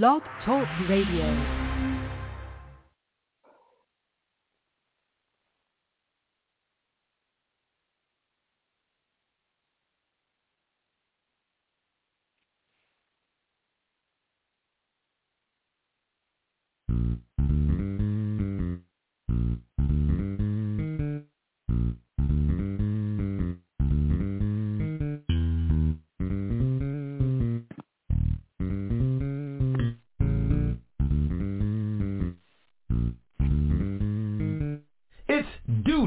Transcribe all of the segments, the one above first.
Blog Talk Radio.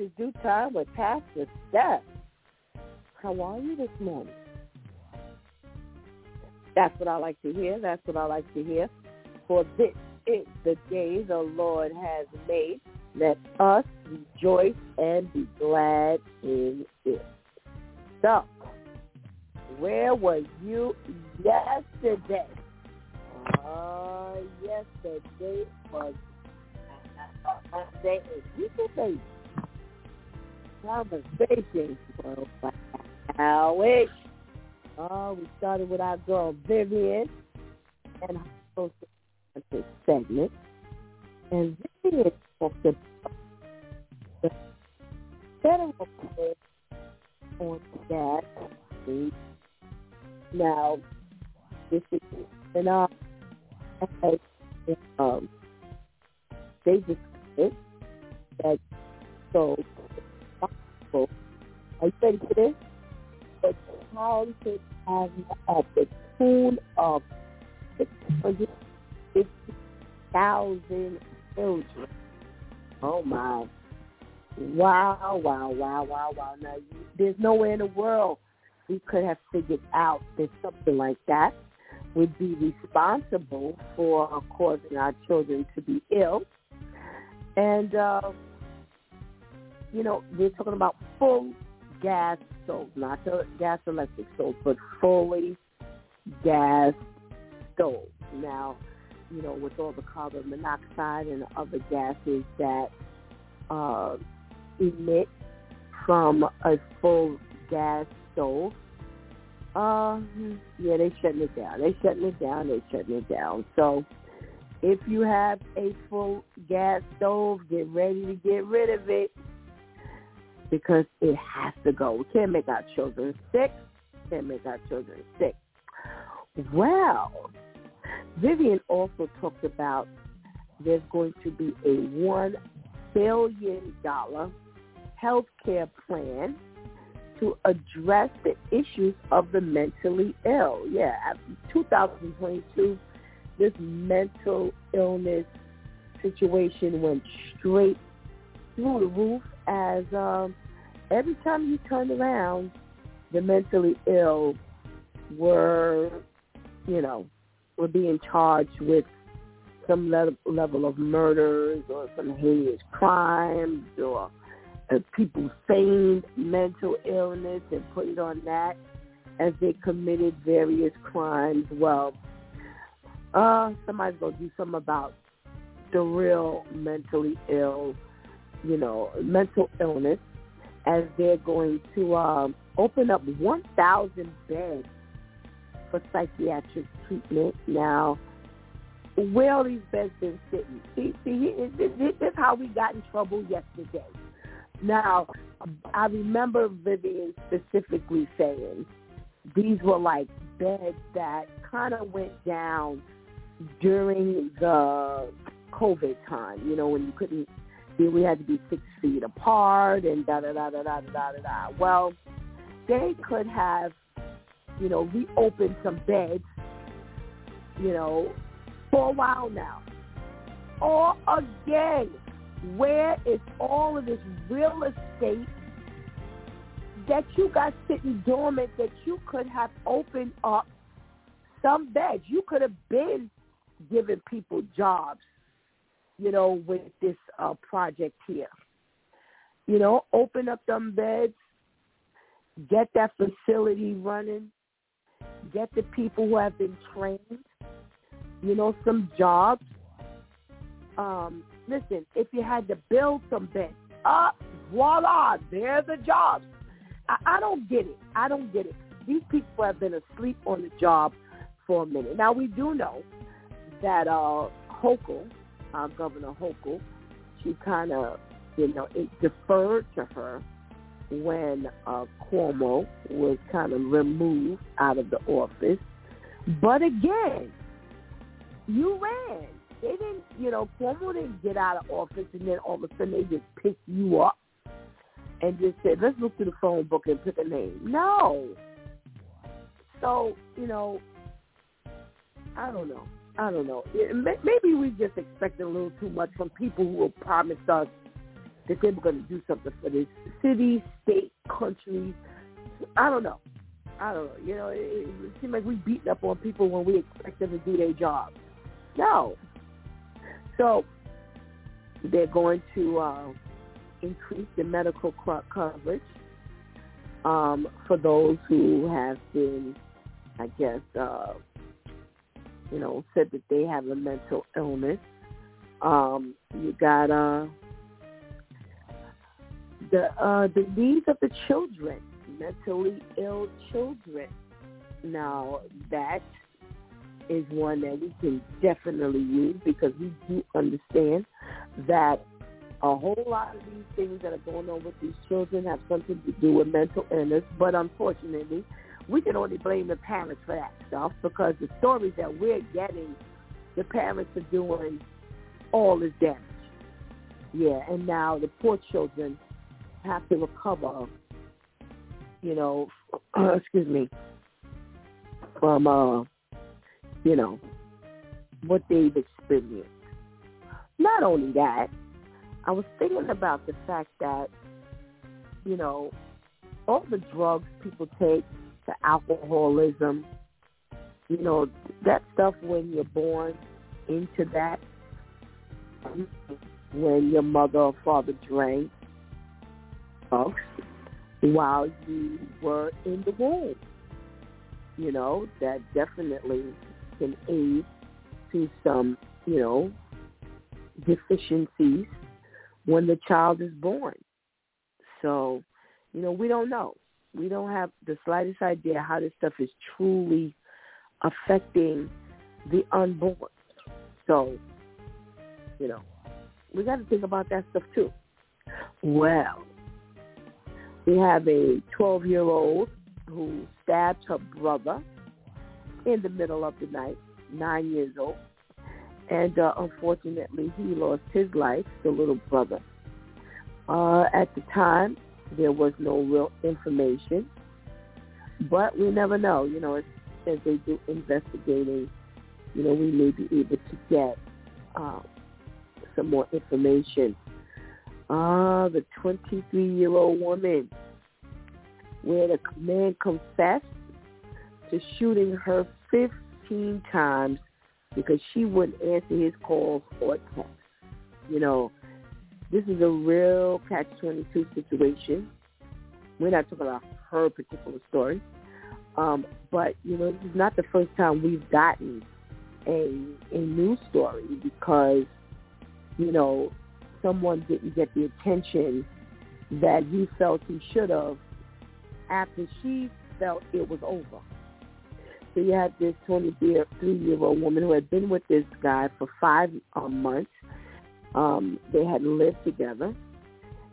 The DEW time with Pastor Steph. How are you this morning? That's what I like to hear. That's what I like to hear. For this is the day the Lord has made. Let us rejoice and be glad in it. So, where were you yesterday? Uh, yesterday was Monday and Tuesday. Conversation for wow. Wait. Uh, we started with our girl Vivian and her social segment. And Vivian talked about the federal code on gas. Now, this is in our um, they decided that so you ready for this? The talented have at the tune of thousand children. Oh my! Wow! Wow! Wow! Wow! Wow! Now, there's nowhere in the world we could have figured out that something like that would be responsible for causing our children to be ill. And, uh, you know, we're talking about full gas stoves, not the gas electric stoves, but fully gas stoves. Now, you know, with all the carbon monoxide and other gases that uh, emit from a full gas stove, uh, yeah, they shutting it down. They shutting it down. They shutting it down. So, if you have a full gas stove, get ready to get rid of it because it has to go. We can't make our children sick. Can't make our children sick. Well, Vivian also talked about there's going to be a one billion dollar health care plan to address the issues of the mentally ill. Yeah, 2022, this mental illness situation went straight through the roof as um, every time you turned around, the mentally ill were, you know, were being charged with some le- level of murders or some heinous crimes or uh, people feigned mental illness and put it on that as they committed various crimes. Well, uh, somebody's going to do something about the real mentally ill, you know, mental illness as they're going to um, open up 1,000 beds for psychiatric treatment. Now, where all these beds been sitting? See, see, this is how we got in trouble yesterday. Now, I remember Vivian specifically saying these were like beds that kind of went down during the COVID time, you know, when you couldn't, we had to be six feet apart and da da da da da da da da. Well, they could have, you know, reopened some beds, you know, for a while now. Or again, Where is all of this real estate that you got sitting dormant that you could have opened up some beds? You could have been giving people jobs, you know, with this uh, project here. You know, open up them beds, get that facility running, get the people who have been trained, you know, some jobs. Um, listen, if you had to build some beds, up, uh, voila, there the jobs. I, I don't get it. I don't get it. These people have been asleep on the job for a minute. Now we do know that uh Hochul, uh, Governor Hochul, she kind of, you know, it deferred to her when uh, Cuomo was kind of removed out of the office. But again, you ran. They didn't, you know, Cuomo didn't get out of office and then all of a sudden they just picked you up and just said, let's look through the phone book and pick a name. No. So, you know, I don't know. I don't know. Maybe we just expected a little too much from people who have promised us that they were going to do something for this city, state, country. I don't know. I don't know. You know, it, it seems like we beating up on people when we expect them to do their job. No. So they're going to uh, increase the medical coverage um, for those who have been, I guess, uh, you know, said that they have a mental illness. Um, you got uh, the uh, the needs of the children, mentally ill children. Now that is one that we can definitely use because we do understand that a whole lot of these things that are going on with these children have something to do with mental illness. But unfortunately, we can only blame the parents for that stuff because the stories that we're getting, the parents are doing all this damage. Yeah, and now the poor children have to recover, you know, excuse me, from, uh, you know, what they've experienced. Not only that, I was thinking about the fact that, you know, all the drugs people take, the alcoholism, you know, that stuff when you're born into that, when your mother or father drank, drugs while you were in the womb. You know, that definitely can aid to some, you know, deficiencies when the child is born. So, you know, we don't know. We don't have the slightest idea how this stuff is truly affecting the unborn. So, you know, we got to think about that stuff too. Well, we have a 12-year-old who stabbed her brother in the middle of the night, nine years old. And uh, unfortunately, he lost his life, the little brother. Uh, at the time, there was no real information. But we never know. You know, as, as they do investigating, you know, we may be able to get uh, some more information Ah, the 23-year-old woman where the man confessed to shooting her 15 times because she wouldn't answer his calls or texts. You know, this is a real catch-22 situation. We're not talking about her particular story. Um, but, you know, this is not the first time we've gotten a, a news story because, you know, someone didn't get the attention that he felt he should have after she felt it was over. So you had this 23-year-old woman who had been with this guy for five um, months. Um, they had lived together.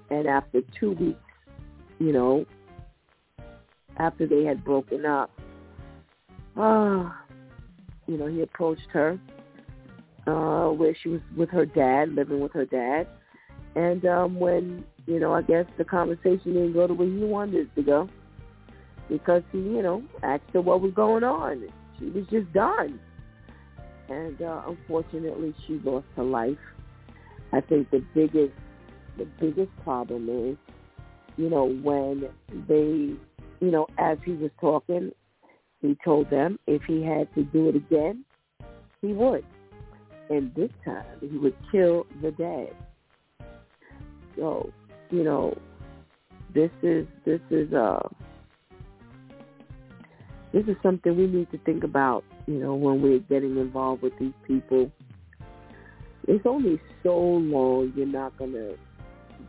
And after two weeks, you know, after they had broken up, uh, you know, he approached her uh, where she was with her dad, living with her dad. And um, when, you know, I guess the conversation didn't go the way he wanted it to go because he, you know, asked her what was going on. She was just done. And uh, unfortunately, she lost her life. I think the biggest the biggest problem is, you know, when they, you know, as he was talking, he told them if he had to do it again, he would. And this time he would kill the dad. So, you know, this is this is uh this is something we need to think about, you know, when we're getting involved with these people. It's only so long you're not gonna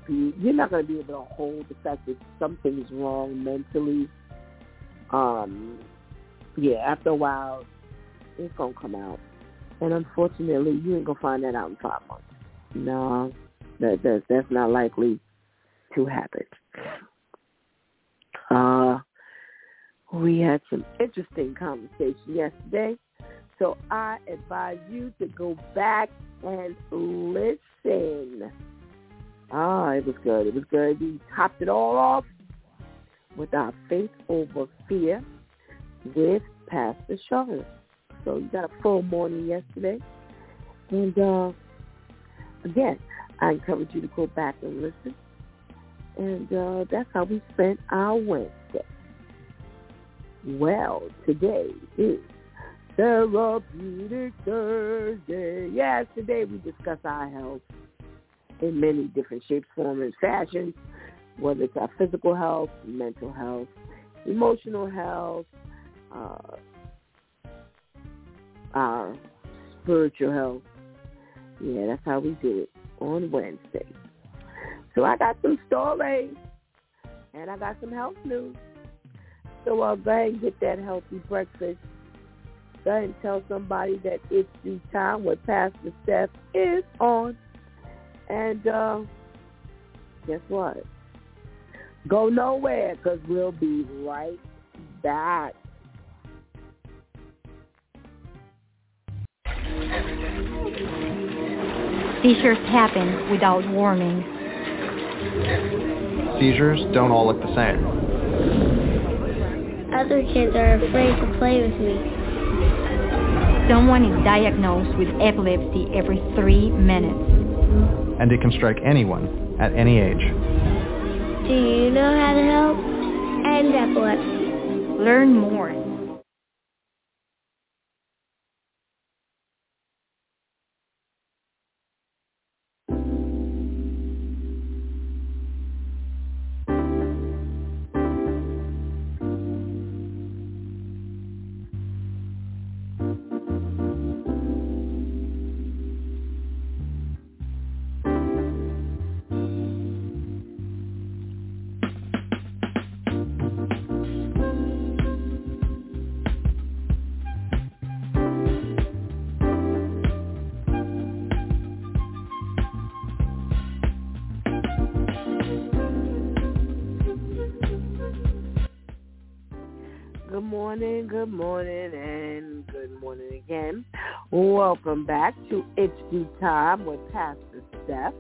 be you're not gonna be able to hold the fact that something's wrong mentally. Um yeah, after a while it's gonna come out. And unfortunately you ain't gonna find that out in five months. No, that, that that's not likely to happen. Uh we had some interesting conversation yesterday. So I advise you to go back and listen. Ah, it was good. It was good. We topped it all off with our faith over fear with Pastor Charlotte. So you got a full morning yesterday. And uh, again, I encourage you to go back and listen. And uh, that's how we spent our Wednesday. Well, today is Therapeutic Thursday. Yes, today we discuss our health in many different shapes, forms, and fashions, whether it's our physical health, mental health, emotional health, uh, our spiritual health. Yeah, that's how we do it on Wednesday. So I got some stories and I got some health news. So I'll go ahead and get that healthy breakfast. Go ahead and tell somebody that it's the time with Pastor Steph is on. And uh, guess what? Go nowhere because we'll be right back. Seizures happen without warning. Seizures don't all look the same. Other kids are afraid to play with me. Someone is diagnosed with epilepsy every three minutes. And it can strike anyone at any age. Do you know how to help? End epilepsy. Learn more good morning, and good morning again. Welcome back to It's DEW Time with Pastor Steph.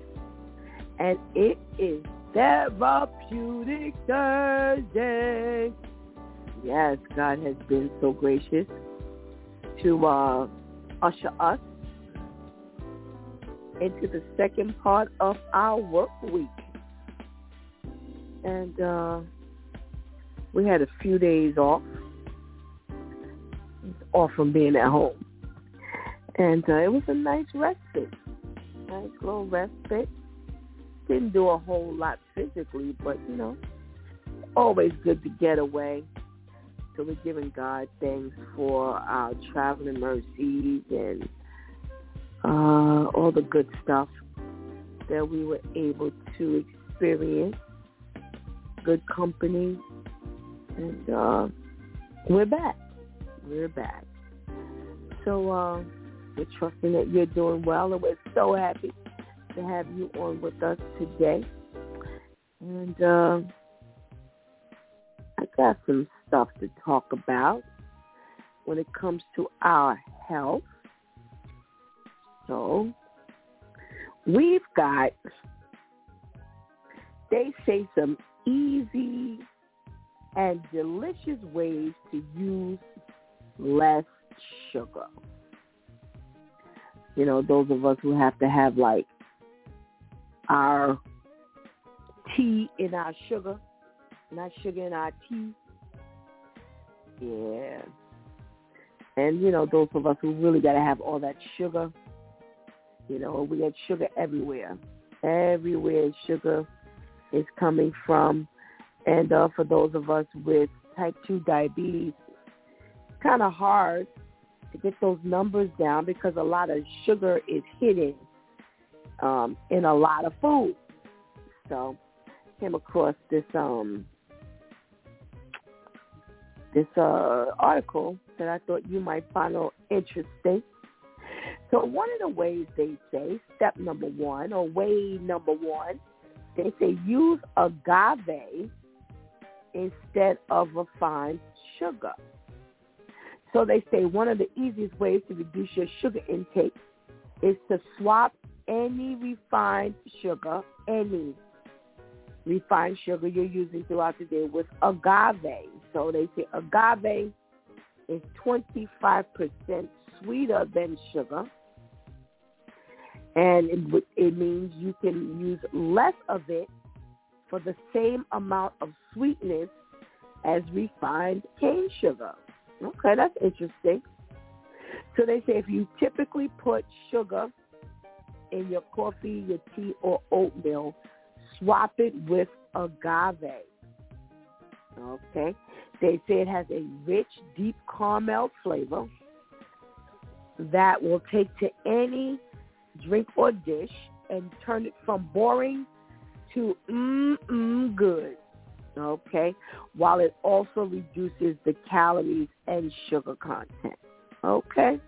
And it is Therapeutic Thursday. Yes, God has been so gracious to uh, usher us into the second part of our work week. And uh, we had a few days off off from being at home. And uh, it was a nice respite, nice little respite. Didn't do a whole lot physically, but you know, always good to get away. So we're giving God thanks for our traveling mercies and uh, all the good stuff that we were able to experience. Good company, and uh, we're back we're back. So uh, we're trusting that you're doing well, and we're so happy to have you on with us today. And uh, I got some stuff to talk about when it comes to our health. So we've got, they say, some easy and delicious ways to use less sugar. You know, those of us who have to have like our tea in our sugar, not sugar in our tea. Yeah. And, you know, those of us who really got to have all that sugar, you know, we got sugar everywhere. Everywhere sugar is coming from. And uh, for those of us with type 2 diabetes, kind of hard to get those numbers down because a lot of sugar is hidden um, in a lot of food. So came across this um this uh article that I thought you might find interesting. So one of the ways they say, step number one, or way number one, they say use agave instead of refined sugar. So they say one of the easiest ways to reduce your sugar intake is to swap any refined sugar, any refined sugar you're using throughout the day with agave. So they say agave is 25% sweeter than sugar. And it, it means you can use less of it for the same amount of sweetness as refined cane sugar. Okay, that's interesting. So they say if you typically put sugar in your coffee, your tea, or oatmeal, swap it with agave. Okay. They say it has a rich, deep caramel flavor that will take to any drink or dish and turn it from boring to mm-mm good okay, while it also reduces the calories and sugar content. Okay?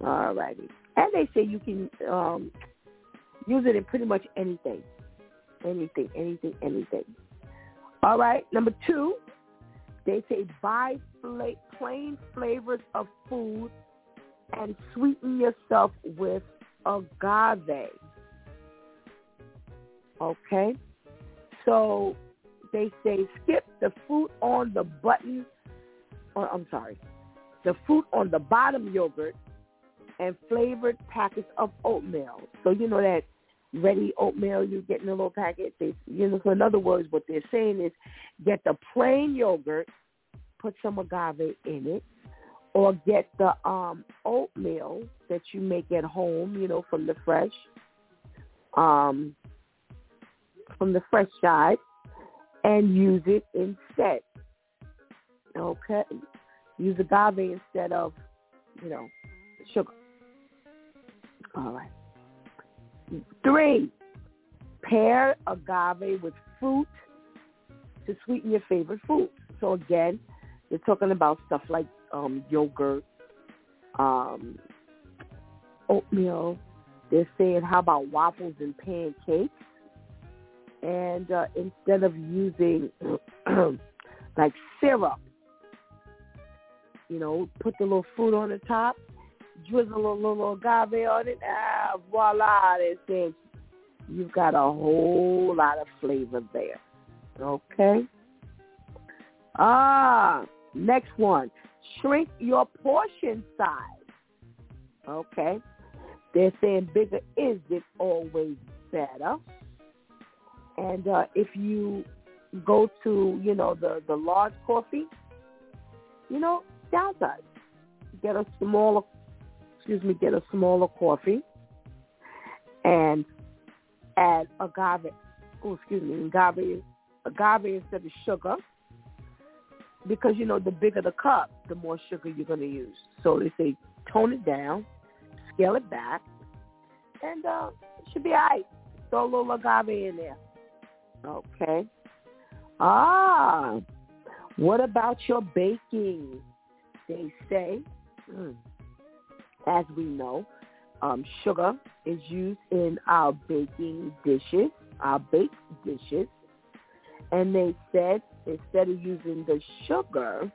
All righty. And they say you can um, use it in pretty much anything. Anything, anything, anything. All right. Number two, they say buy fla- plain flavors of food and sweeten yourself with agave. Okay? So they say skip the fruit on the button, or I'm sorry, the fruit on the bottom yogurt and flavored packets of oatmeal. So you know that ready oatmeal you get in a little packet. They, you know, so in other words, what they're saying is get the plain yogurt, put some agave in it, or get the um oatmeal that you make at home, you know, from the fresh, um, from the fresh side, and use it instead. Okay? Use agave instead of, you know, sugar. All right. Three, pair agave with fruit to sweeten your favorite food. So again, they're talking about stuff like um, yogurt, um, oatmeal. They're saying, how about waffles and pancakes? And uh, instead of using like syrup, you know, put the little fruit on the top, drizzle a little agave on it, ah, voila, it says you've got a whole lot of flavor there. Okay? Ah, next one. Shrink your portion size. Okay? They're saying bigger isn't always better. And uh, if you go to, you know, the, the large coffee, you know, downsize. Get a smaller, excuse me, get a smaller coffee and add agave, oh, excuse me, agave, agave instead of sugar. Because, you know, the bigger the cup, the more sugar you're going to use. So they say tone it down, scale it back, and uh, it should be all right. Throw a little agave in there. Okay. Ah, what about your baking? They say, mm, as we know, um, sugar is used in our baking dishes, our baked dishes. And they said instead of using the sugar,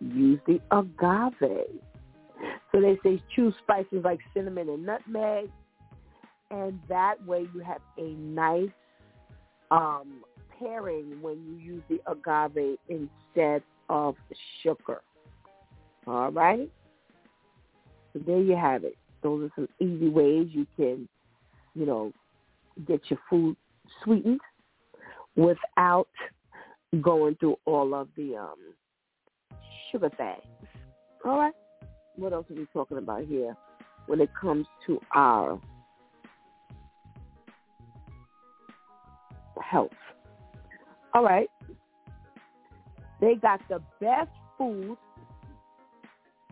use the agave. So they say choose spices like cinnamon and nutmeg, and that way you have a nice um, pairing when you use the agave instead of sugar. All right? So there you have it. Those are some easy ways you can, you know, get your food sweetened without going through all of the um, sugar things. All right. What else are we talking about here when it comes to our health? All right. They got the best foods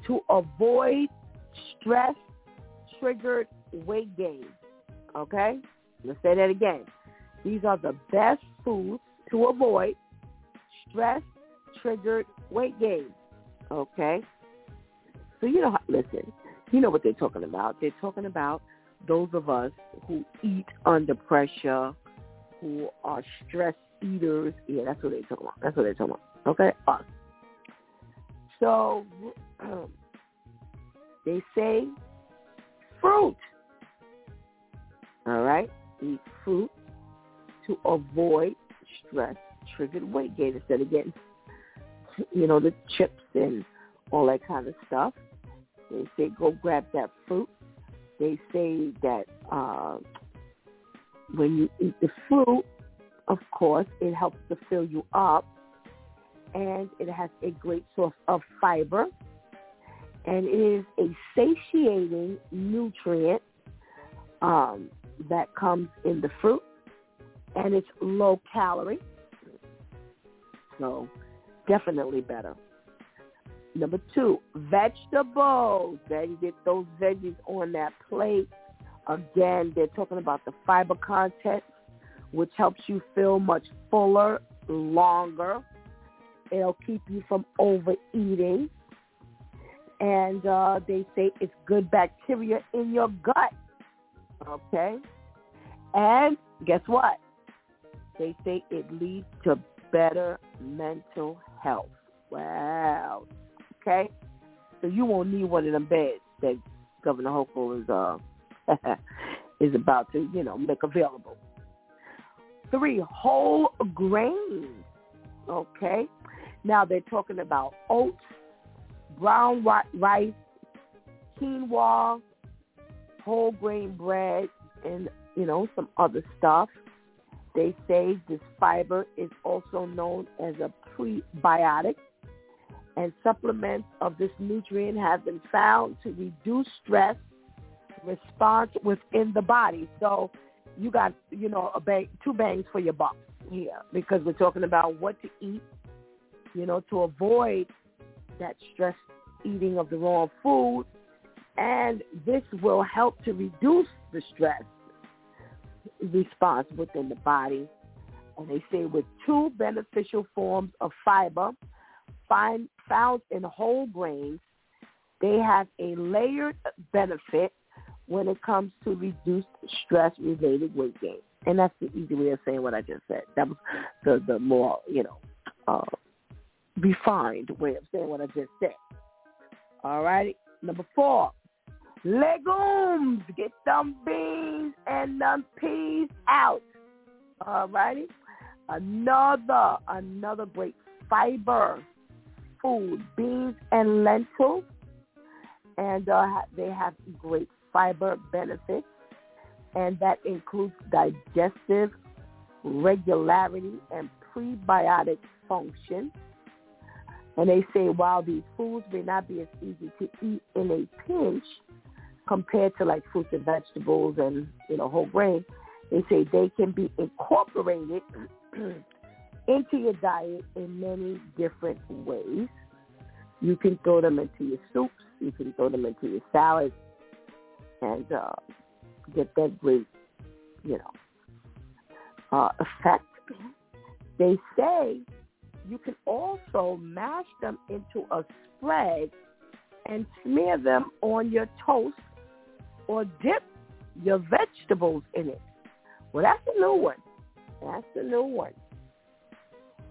to avoid stress triggered weight gain. Okay? Let's say that again. These are the best foods to avoid stress triggered weight gain. Okay? So you know, listen, you know what they're talking about. They're talking about those of us who eat under pressure, who are stress eaters. Yeah, that's what they're talking about. That's what they're talking about. Okay, us. So they say fruit. All right, eat fruit to avoid stress triggered weight gain instead of getting, you know, the chips and all that kind of stuff. They say go grab that fruit. They say that uh, when you eat the fruit, of course, it helps to fill you up, and it has a great source of fiber, and it is a satiating nutrient um, that comes in the fruit, and it's low calorie, so definitely better. Number two, vegetables. There you get those veggies on that plate. Again, they're talking about the fiber content, which helps you feel much fuller longer. It'll keep you from overeating. And uh, they say it's good bacteria in your gut. Okay? And guess what? They say it leads to better mental health. Wow. Okay? So you won't need one of them beds that Governor Hochul is uh is about to, you know, make available. Three, whole grains. Okay? Now they're talking about oats, brown rice, quinoa, whole grain bread, and, you know, some other stuff. They say this fiber is also known as a prebiotic and supplements of this nutrient have been found to reduce stress response within the body. So you got, you know, a bang, two bangs for your buck here because we're talking about what to eat, you know, to avoid that stress eating of the wrong food. And this will help to reduce the stress response within the body. And they say with two beneficial forms of fiber find, found in whole grains, they have a layered benefit when it comes to reduced stress-related weight gain. And that's the easy way of saying what I just said. That was the, the more, you know, uh, refined way of saying what I just said. All righty. Number four, legumes. Get them beans and them peas out. All righty. Another, another great fiber food, beans and lentils. And uh, they have great fiber benefits. And that includes digestive regularity and prebiotic function. And they say while these foods may not be as easy to eat in a pinch compared to like fruits and vegetables and, you know, whole grain, they say they can be incorporated into your diet in many different ways. You can throw them into your soups. You can throw them into your salads and uh, get that great, you know, uh, effect. They say you can also mash them into a spread and smear them on your toast or dip your vegetables in it. Well, that's a new one. That's a new one.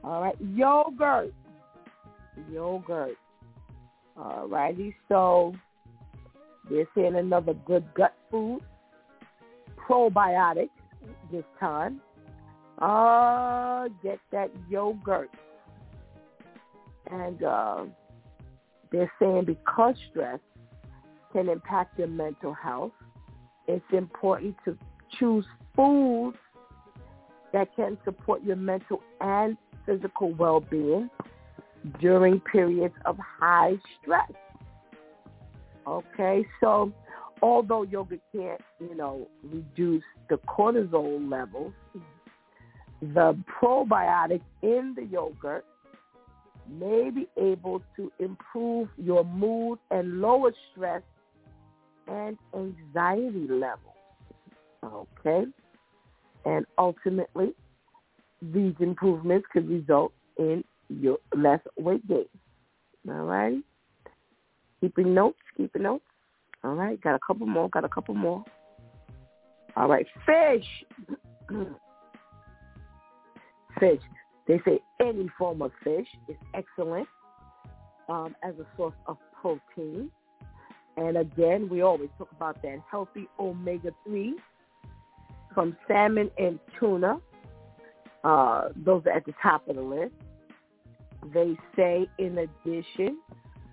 All right, yogurt. Yogurt. All righty, so they're saying another good gut food. Probiotics this time. Uh, get that yogurt. And uh, they're saying because stress can impact your mental health, it's important to choose foods that can support your mental and physical well-being during periods of high stress. Okay, so although yogurt can't, you know, reduce the cortisol levels, the probiotic in the yogurt may be able to improve your mood and lower stress and anxiety levels. Okay? And ultimately, these improvements could result in your less weight gain. All right? Keeping notes, keeping notes. All right, got a couple more, got a couple more. All right, fish. fish. They say any form of fish is excellent um, as a source of protein. And again, we always talk about that healthy omega-3 from salmon and tuna. Uh, those are at the top of the list. They say, in addition,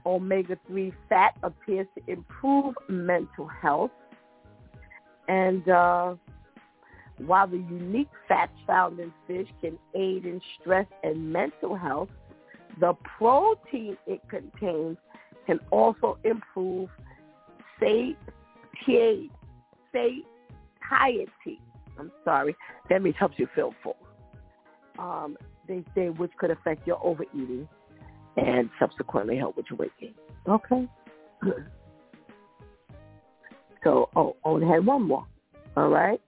omega-3 fat appears to improve mental health. And uh, while the unique fats found in fish can aid in stress and mental health, the protein it contains can also improve satiety. I'm sorry. That means helps you feel full. Um, they say which could affect your overeating and subsequently help with your weight gain. Okay. So, oh, only had one more. All right.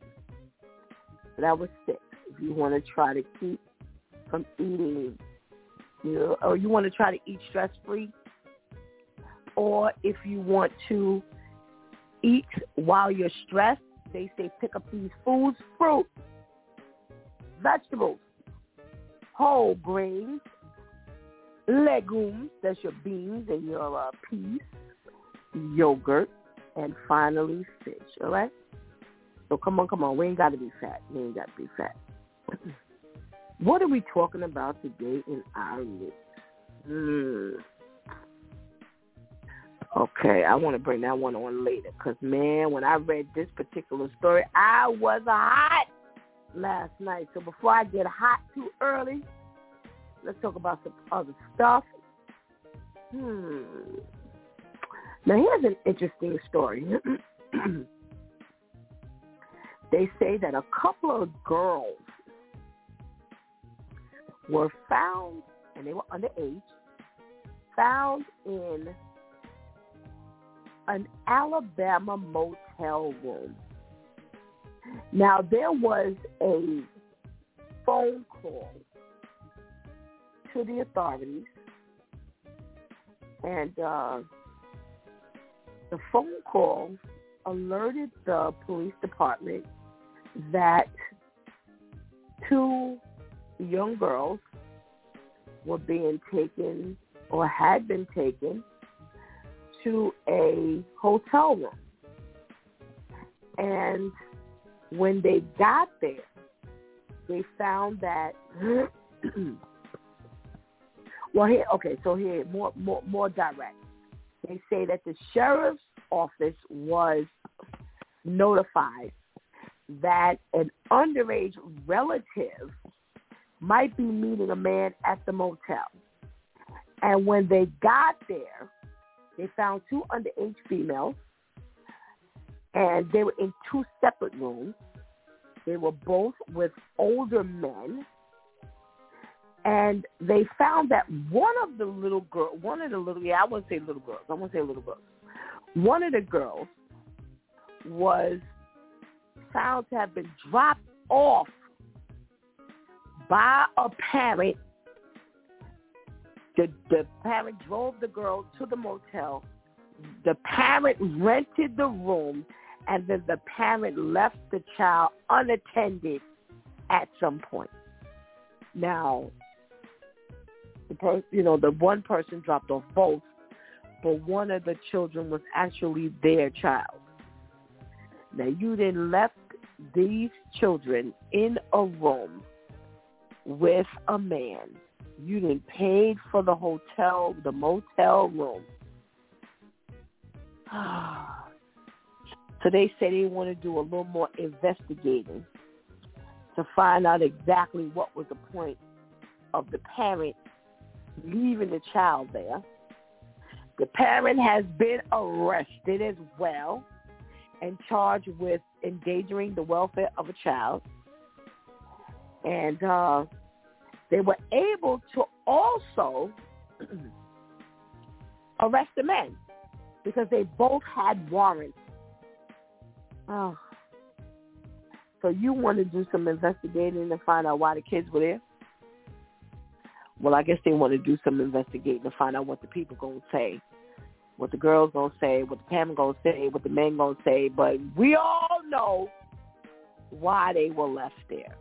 That was six. If you want to try to keep from eating, you know, or you want to try to eat stress free, or if you want to eat while you're stressed, they say pick up these foods, fruit, vegetables, whole grains, legumes, that's your beans and your uh, peas, yogurt, and finally fish, all right? So come on, come on. We ain't got to be fat. We ain't got to be fat. what are we talking about today in our list? Hmm. Okay, I want to bring that one on later because, man, when I read this particular story, I was hot last night. So before I get hot too early, let's talk about some other stuff. Hmm. Now, here's an interesting story. they say that a couple of girls were found, and they were underage, found in an Alabama motel room. Now, there was a phone call to the authorities, and uh, the phone call alerted the police department that two young girls were being taken or had been taken to a hotel room. And when they got there, they found that well here okay, so here more more more direct. They say that the sheriff's office was notified that an underage relative might be meeting a man at the motel. And when they got there, they found two underage females, and they were in two separate rooms. They were both with older men, and they found that one of the little girl, one of the little, yeah, I wouldn't say little girls, I won't say little girls. One of the girls was found to have been dropped off by a parent. The, the parent drove the girl to the motel. The parent rented the room, and then the parent left the child unattended at some point. Now, the per- you know, the one person dropped off both, but one of the children was actually their child. Now, you then left these children in a room with a man. You didn't paid for the hotel, the motel room. So they say they want to do a little more investigating to find out exactly what was the point of the parent leaving the child there. The parent has been arrested as well and charged with endangering the welfare of a child. And uh, they were able to also arrest the men because they both had warrants. Oh. So you want to do some investigating to find out why the kids were there? Well, I guess they want to do some investigating to find out what the people to say, what the girls to say, what the going to say, what the men to say. But we all know why they were left there.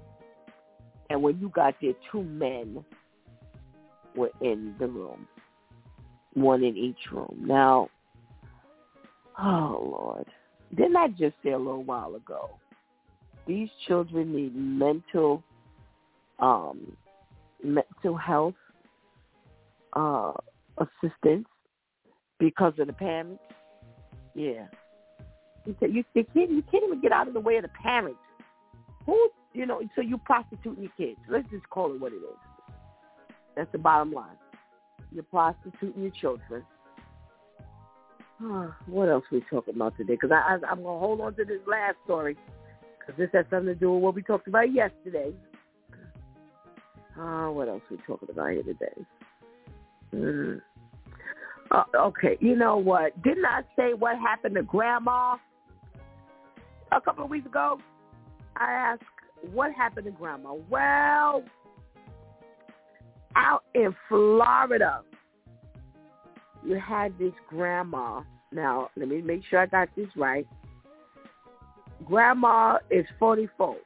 And when you got there, two men were in the room, one in each room. Now, oh Lord, didn't I just say a little while ago? These children need mental, um, mental health uh, assistance because of the parents. Yeah, you said you, you can't you can't even get out of the way of the parents. Who you know? So you prostituting your kids. Let's just call it what it is. That's the bottom line. You're prostituting your children. what else we talking about today? Because I, I, I'm going to hold on to this last story because this has something to do with what we talked about yesterday. Uh, what else we talking about here today? Mm. Uh, okay, you know what? Didn't I say what happened to Grandma a couple of weeks ago? I asked, what happened to Grandma? Well, out in Florida, you had this grandma. Now, let me make sure I got this right. Grandma is 44.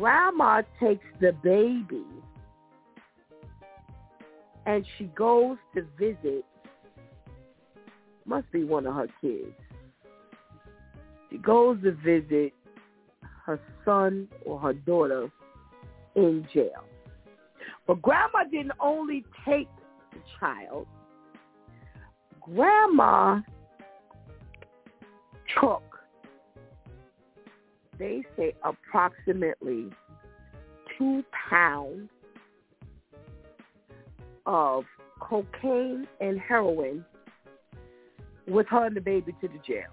Grandma takes the baby and she goes to visit, must be one of her kids. She goes to visit her son or her daughter in jail. But grandma didn't only take the child. Grandma took, they say, approximately two pounds of cocaine and heroin with her and the baby to the jail.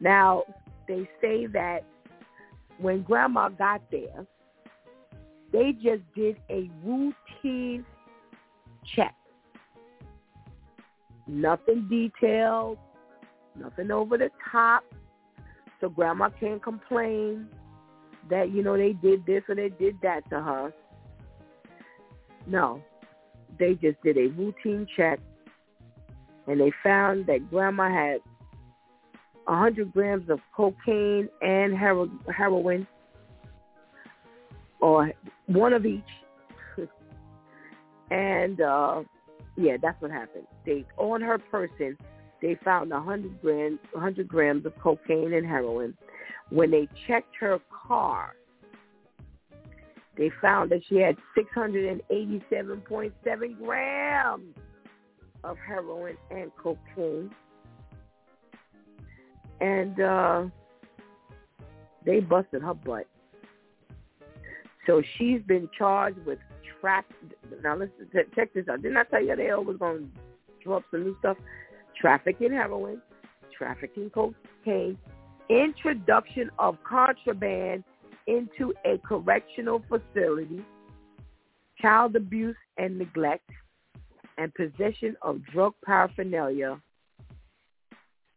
Now, they say that when grandma got there, they just did a routine check. Nothing detailed, nothing over the top. So grandma can't complain that, you know, they did this or they did that to her. No. They just did a routine check and they found that grandma had 100 grams of cocaine and hero- heroin or one of each. and uh yeah, that's what happened. They on her person they found a hundred grams hundred grams of cocaine and heroin. When they checked her car, they found that she had six hundred and eighty seven point seven grams of heroin and cocaine. And uh they busted her butt. So she's been charged with trap. Now listen, check this out. Didn't I tell you they always going to drop some new stuff? Trafficking heroin, trafficking cocaine, introduction of contraband into a correctional facility, child abuse and neglect, and possession of drug paraphernalia.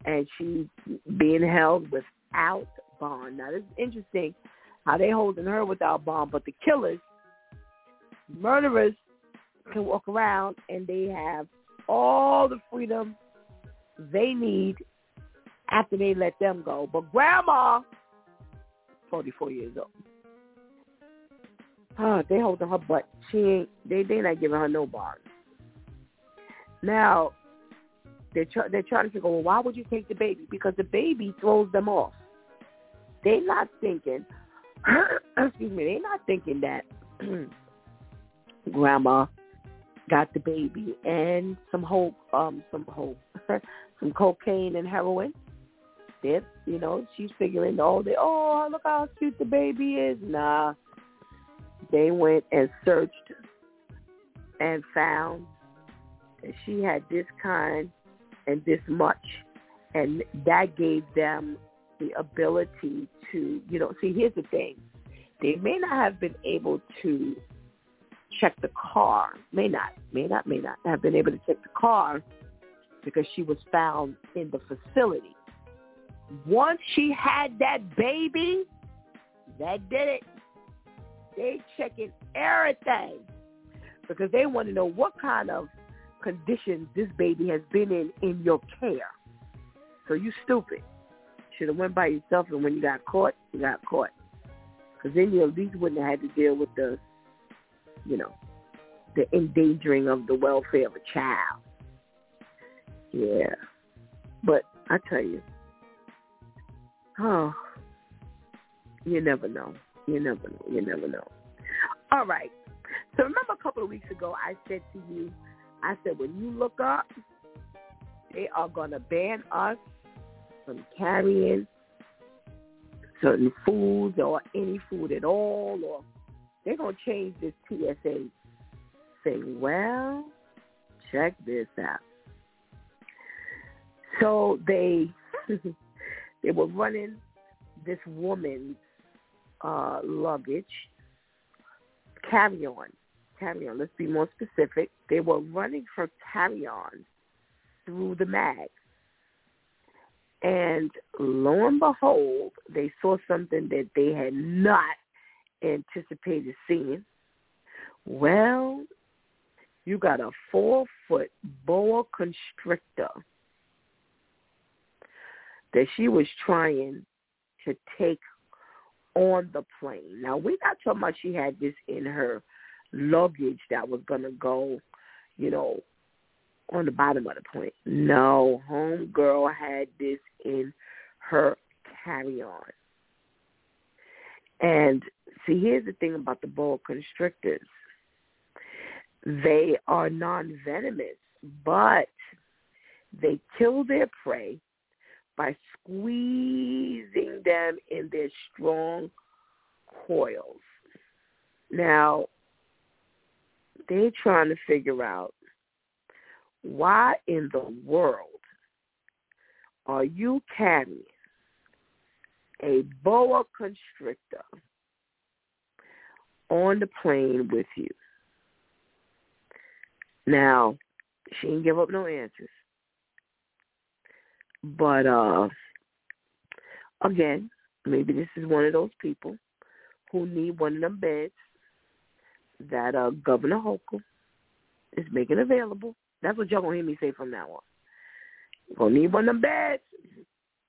And she's being held without bond. Now, this is interesting how they holding her without bond, but the killers, murderers, can walk around and they have all the freedom they need after they let them go. But grandma, 44 years old. Oh, they holding her butt. She ain't. They they not giving her no bond. Now, they're try, they're trying to figure, well, why would you take the baby? Because the baby throws them off. They're not thinking, excuse me, they're not thinking that grandma got the baby and some hope, um, some hope, some cocaine and heroin. Did you know she's figuring all day. Oh, look how cute the baby is. Nah, they went and searched and found that she had this kind and this much, and that gave them the ability to, you know, see. Here's the thing: they may not have been able to check the car. May not, may not, may not have been able to check the car because she was found in the facility. Once she had that baby, that did it. They checking everything because they want to know what kind of conditions this baby has been in in your care. So you stupid. Should have went by yourself, and when you got caught, you got caught. Because then you at least wouldn't have had to deal with the you know, the endangering of the welfare of a child. Yeah. But I tell you, oh, you never know. You never know. You never know. All right. So remember a couple of weeks ago I said to you, I said when you look up, they are going to ban us from carrying certain foods or any food at all or they're going to change this TSA thing. Well, check this out. So they they were running this woman's uh, luggage, carry-on, carry-on. Let's be more specific. They were running her carry-on through the mag. And lo and behold, they saw something that they had not anticipated seeing. Well, you got a four foot boa constrictor that she was trying to take on the plane. Now we're not talking about she had this in her luggage that was gonna go, you know, on the bottom of the plane. No, homegirl had this in her carry on. And See, here's the thing about the boa constrictors. They are non-venomous, but they kill their prey by squeezing them in their strong coils. Now, they're trying to figure out why in the world are you carrying a boa constrictor on the plane with you. Now, she didn't give up no answers. But uh again, maybe this is one of those people who need one of them beds that uh Governor Hochul is making available. That's what y'all gonna hear me say from now on. You're gonna need one of them beds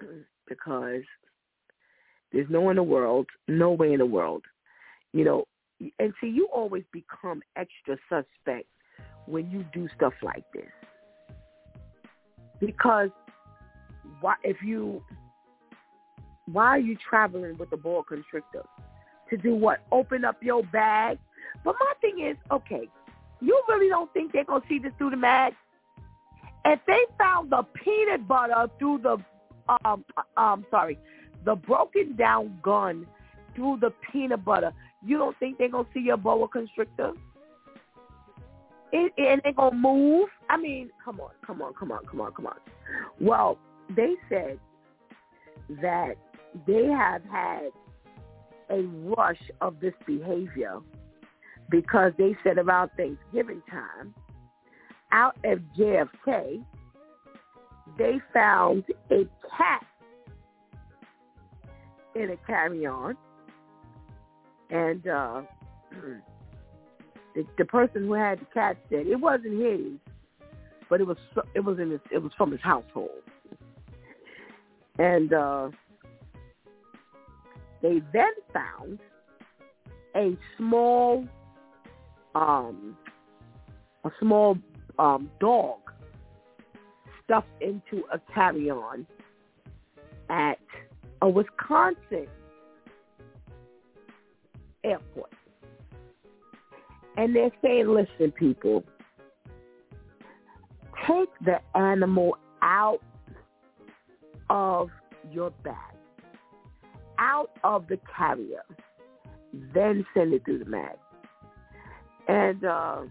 because there's no in the world, no way in the world, you know, and see, you always become extra suspect when you do stuff like this. Because why if you why are you traveling with a boa constrictor? To do what? Open up your bag? But my thing is, okay, you really don't think they're gonna see this through the mag? If they found the peanut butter through the um um sorry, the broken down gun through the peanut butter, you don't think they're gonna see your boa constrictor? It, and they're gonna move? I mean, come on, come on, come on, come on, come on. Well, they said that they have had a rush of this behavior because they said around Thanksgiving time, out at JFK, they found a cat in a carry-on and uh, the, the person who had the cat said it wasn't his, but it was it was in his, it was from his household, and uh, they then found a small um, a small um, dog stuffed into a carry-on at a Wisconsin airport. And they're saying, listen, people, take the animal out of your bag, out of the carrier, then send it through the mag. And uh,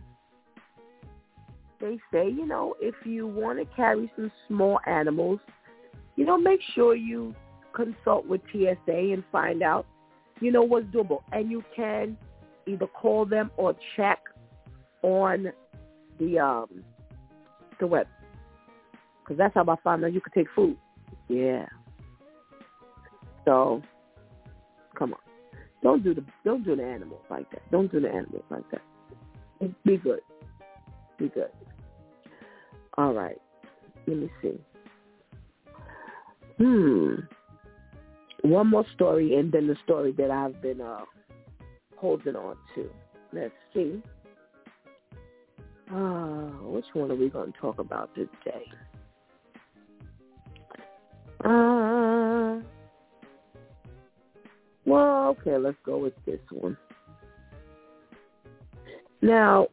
they say, you know, if you want to carry some small animals, you know, make sure you consult with TSA and find out, you know, what's doable. And you can either call them or check on the um the web because that's how I found out you could take food. Yeah. So, come on, don't do the don't do the animals like that. Don't do the animals like that. Be good. Be good. All right. Let me see. Hmm. One more story, and then the story that I've been uh, holding on to. Let's see. Uh, which one are we going to talk about today? Uh, well, okay, let's go with this one. Now,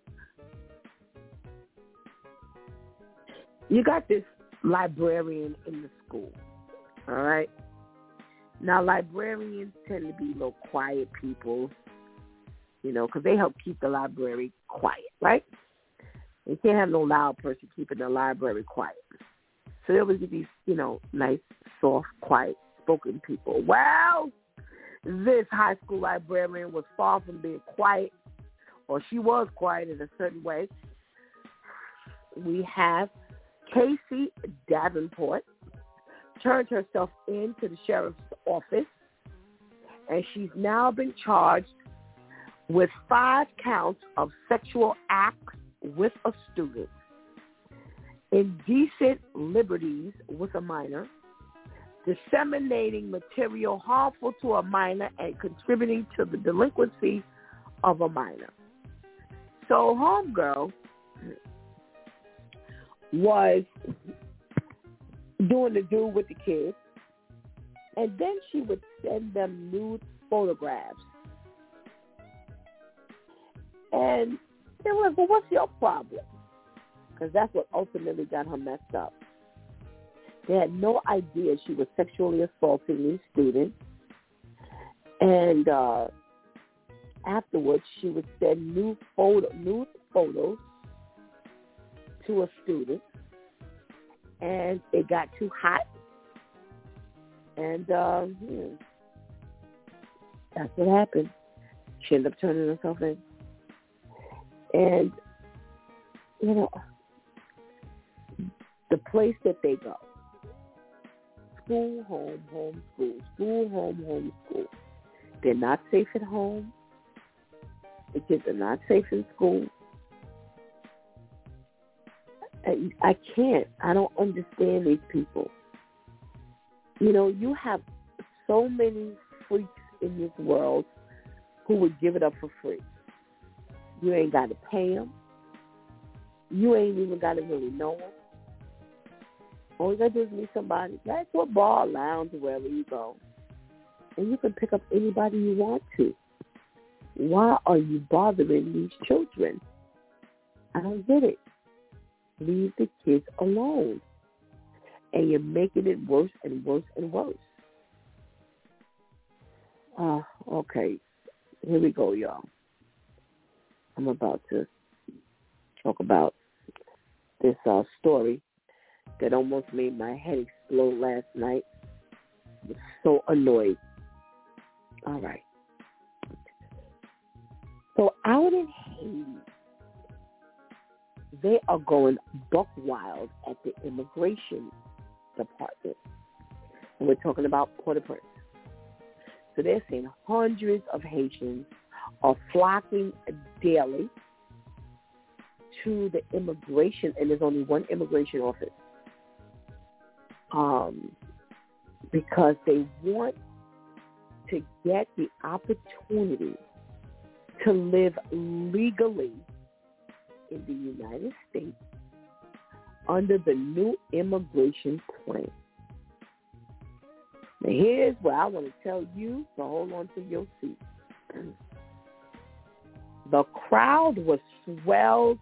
you got this librarian in the school, all right? Now, librarians tend to be little quiet people, you know, because they help keep the library quiet, right? You can't have no loud person keeping the library quiet. So they always get these, you know, nice, soft, quiet spoken people. Well, this high school librarian was far from being quiet, or she was quiet in a certain way. We have Casey Davenport turned herself in to the sheriff's office, and she's now been charged with five counts of sexual acts with a student, indecent liberties with a minor, disseminating material harmful to a minor and contributing to the delinquency of a minor. So homegirl was doing the do with the kids, and then she would send them nude photographs. And they were like, well, what's your problem? Because that's what ultimately got her messed up. They had no idea she was sexually assaulting these students. And uh, afterwards, she would send new photo, nude photos to a student. And it got too hot. And uh, hmm, that's what happened. She ended up turning herself in. And, you know, the place that they go, school, home, home, school, school, home, home, school. They're not safe at home. The kids are not safe in school. I, I can't. I don't understand these people. You know, you have so many freaks in this world who would give it up for free. You ain't got to pay them. You ain't even got to really know them. All you got to do is meet somebody. To a bar, lounge, wherever you go. And you can pick up anybody you want to. Why are you bothering these children? I don't get it. Leave the kids alone. And you're making it worse and worse and worse. Uh, okay. Here we go, y'all. I'm about to talk about this uh, story that almost made my head explode last night. I was so annoyed. All right. So out in Haiti, they are going buck wild at the immigration department. And we're talking about Port-au-Prince. So they're saying hundreds of Haitians are flocking daily to the immigration, and there's only one immigration office, um, because they want to get the opportunity to live legally in the United States under the new immigration plan. Now here's what I want to tell you, so hold on to your seat. The crowd was swelled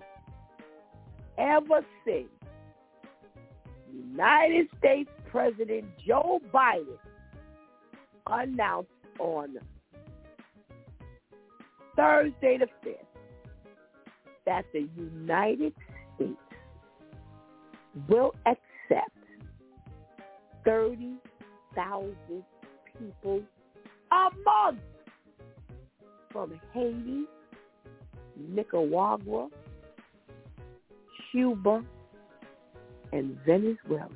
ever since United States President Joe Biden announced on Thursday the 5th that the United States will accept 30,000 people a month from Haiti, Nicaragua, Cuba, and Venezuela.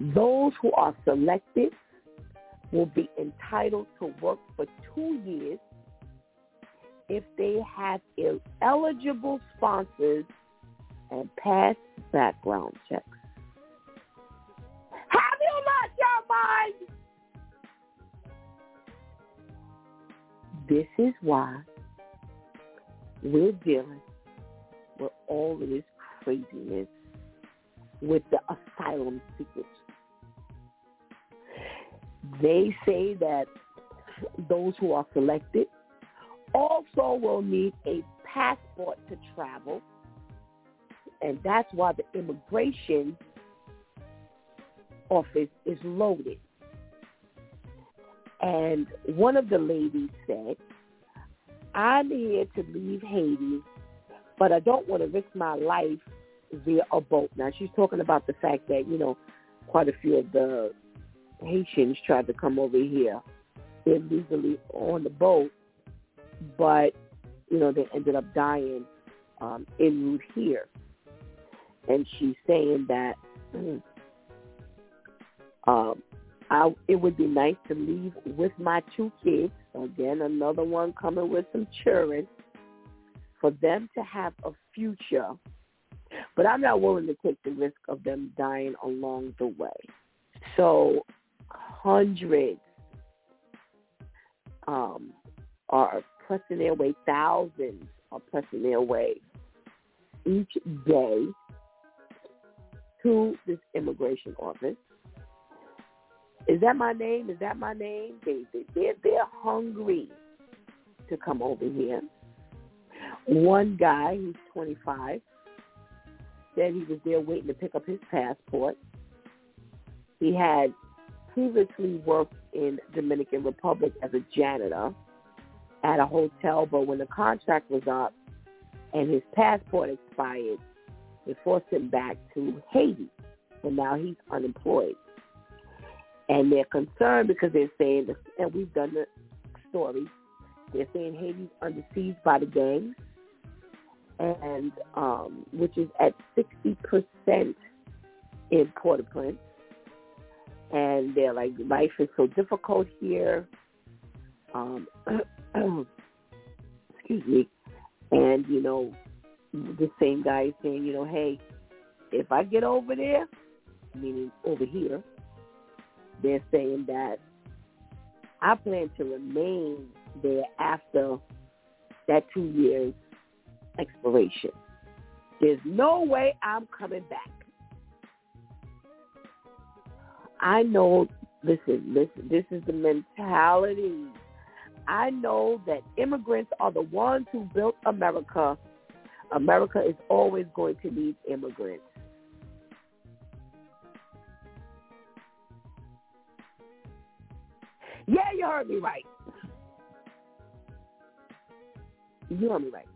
Those who are selected will be entitled to work for two years if they have eligible sponsors and pass background checks. Have you lost your mind? This is why we're dealing with all of this craziness with the asylum seekers. They say that those who are selected also will need a passport to travel, and that's why the immigration office is loaded. And one of the ladies said, I'm here to leave Haiti, but I don't want to risk my life via a boat. Now, she's talking about the fact that, you know, quite a few of the Haitians tried to come over here illegally on the boat, but, you know, they ended up dying um, en route here. And she's saying that um, I, it would be nice to leave with my two kids. Again, another one coming with some children for them to have a future. But I'm not willing to take the risk of them dying along the way. So hundreds um, are pressing their way, thousands are pressing their way each day to this immigration office is that my name? Is that my name? They, they they're they're hungry to come over here. One guy, he's 25, said he was there waiting to pick up his passport. He had previously worked in Dominican Republic as a janitor at a hotel, but when the contract was up and his passport expired, it forced him back to Haiti, and now he's unemployed and they're concerned because they're saying, and we've done the story, they're saying Haiti's under siege by the gangs, and um, which is at 60% in Port-au-Prince. And they're like, life is so difficult here. Um, excuse me. And, you know, the same guy is saying, you know, hey, if I get over there, meaning over here, they're saying that I plan to remain there after that two years expiration. There's no way I'm coming back. I know, listen, listen, this is the mentality. I know that immigrants are the ones who built America. America is always going to need immigrants. Yeah, you heard me right. You heard me right.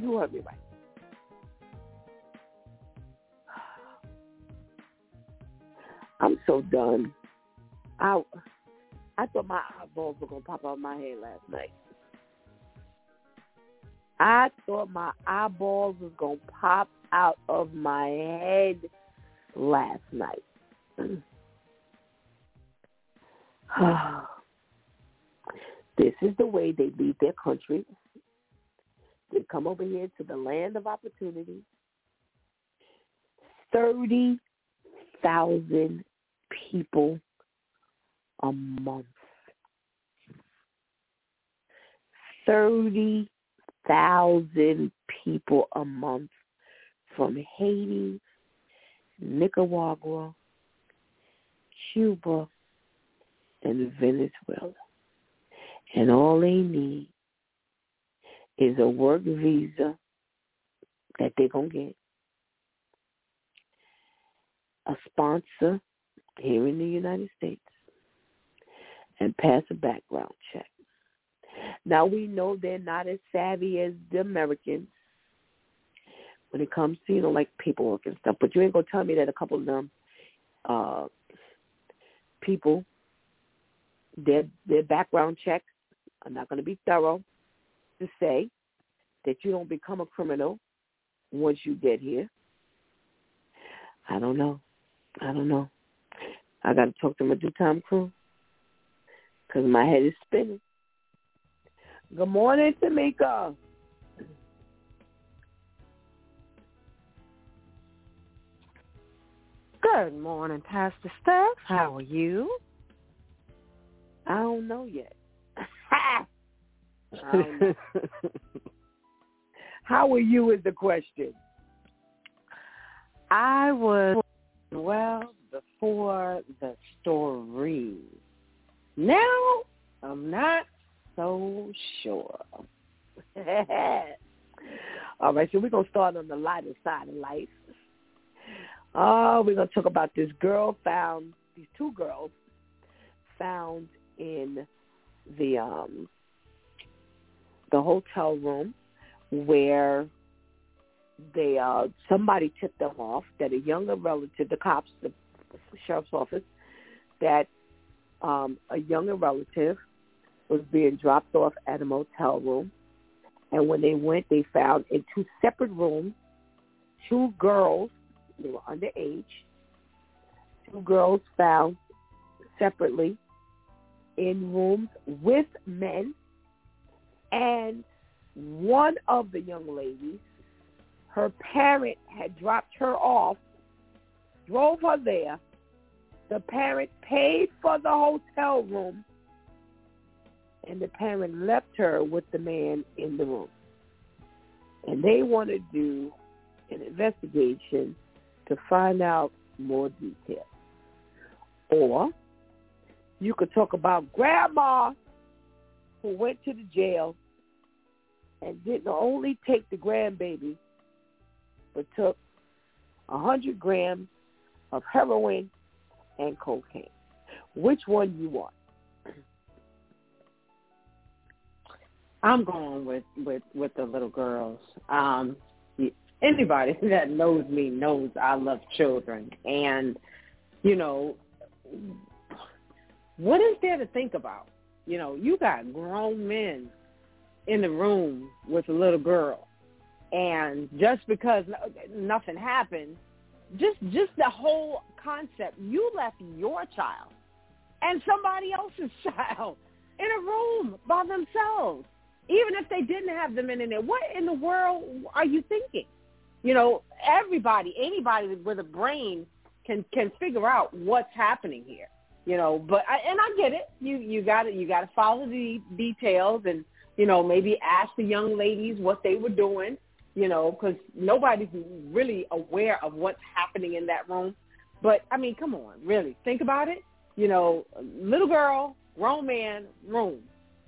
You heard me right. I'm so done. I I thought my eyeballs were gonna pop out of my head last night. I thought my eyeballs was gonna pop out of my head last night. this is the way they leave their country. They come over here to the land of opportunity. 30,000 people a month. 30,000 people a month from Haiti Nicaragua, Cuba, and Venezuela. And all they need is a work visa that they're going to get, a sponsor here in the United States, and pass a background check. Now we know they're not as savvy as the Americans when it comes to, you know, like paperwork and stuff, but you ain't to tell me that a couple of them uh, people, their, their background checks are not to be thorough to say that you don't become a criminal once you get here. I don't know. I don't know. I got to talk to my DEW time crew because my head is spinning. Good morning, Tamika. Good morning, Pastor Steph. How are you? I don't know yet. don't know. How are you is the question. I was well before the story. Now I'm not so sure. All right, so we're gonna start on the lighter side of life. Oh, we're gonna talk about this girl found these two girls found in the um the hotel room where they uh somebody tipped them off that a younger relative the cops the sheriff's office that um a younger relative was being dropped off at a motel room and when they went they found in two separate rooms two girls they were underage two girls found separately in rooms with men and one of the young ladies, her parent had dropped her off, drove her there. The parent paid for the hotel room, and the parent left her with the man in the room. And they want to do an investigation to find out more details. Or you could talk about grandma who went to the jail and didn't only take the grandbaby, but took a hundred grams of heroin and cocaine. Which one you want? I'm going with with with the little girls. Um, anybody that knows me knows I love children, and you know, what is there to think about? You know, you got grown men in the room with a little girl, and just because nothing happened, just just the whole concept, you left your child and somebody else's child in a room by themselves, even if they didn't have them in there. What in the world are you thinking? You know, everybody, anybody with a brain can can figure out what's happening here. You know, but I, and I get it. You you got to you got to follow the details and you know, maybe ask the young ladies what they were doing, you know, because nobody's really aware of what's happening in that room. But I mean, come on, really, think about it. You know, little girl, grown man, room.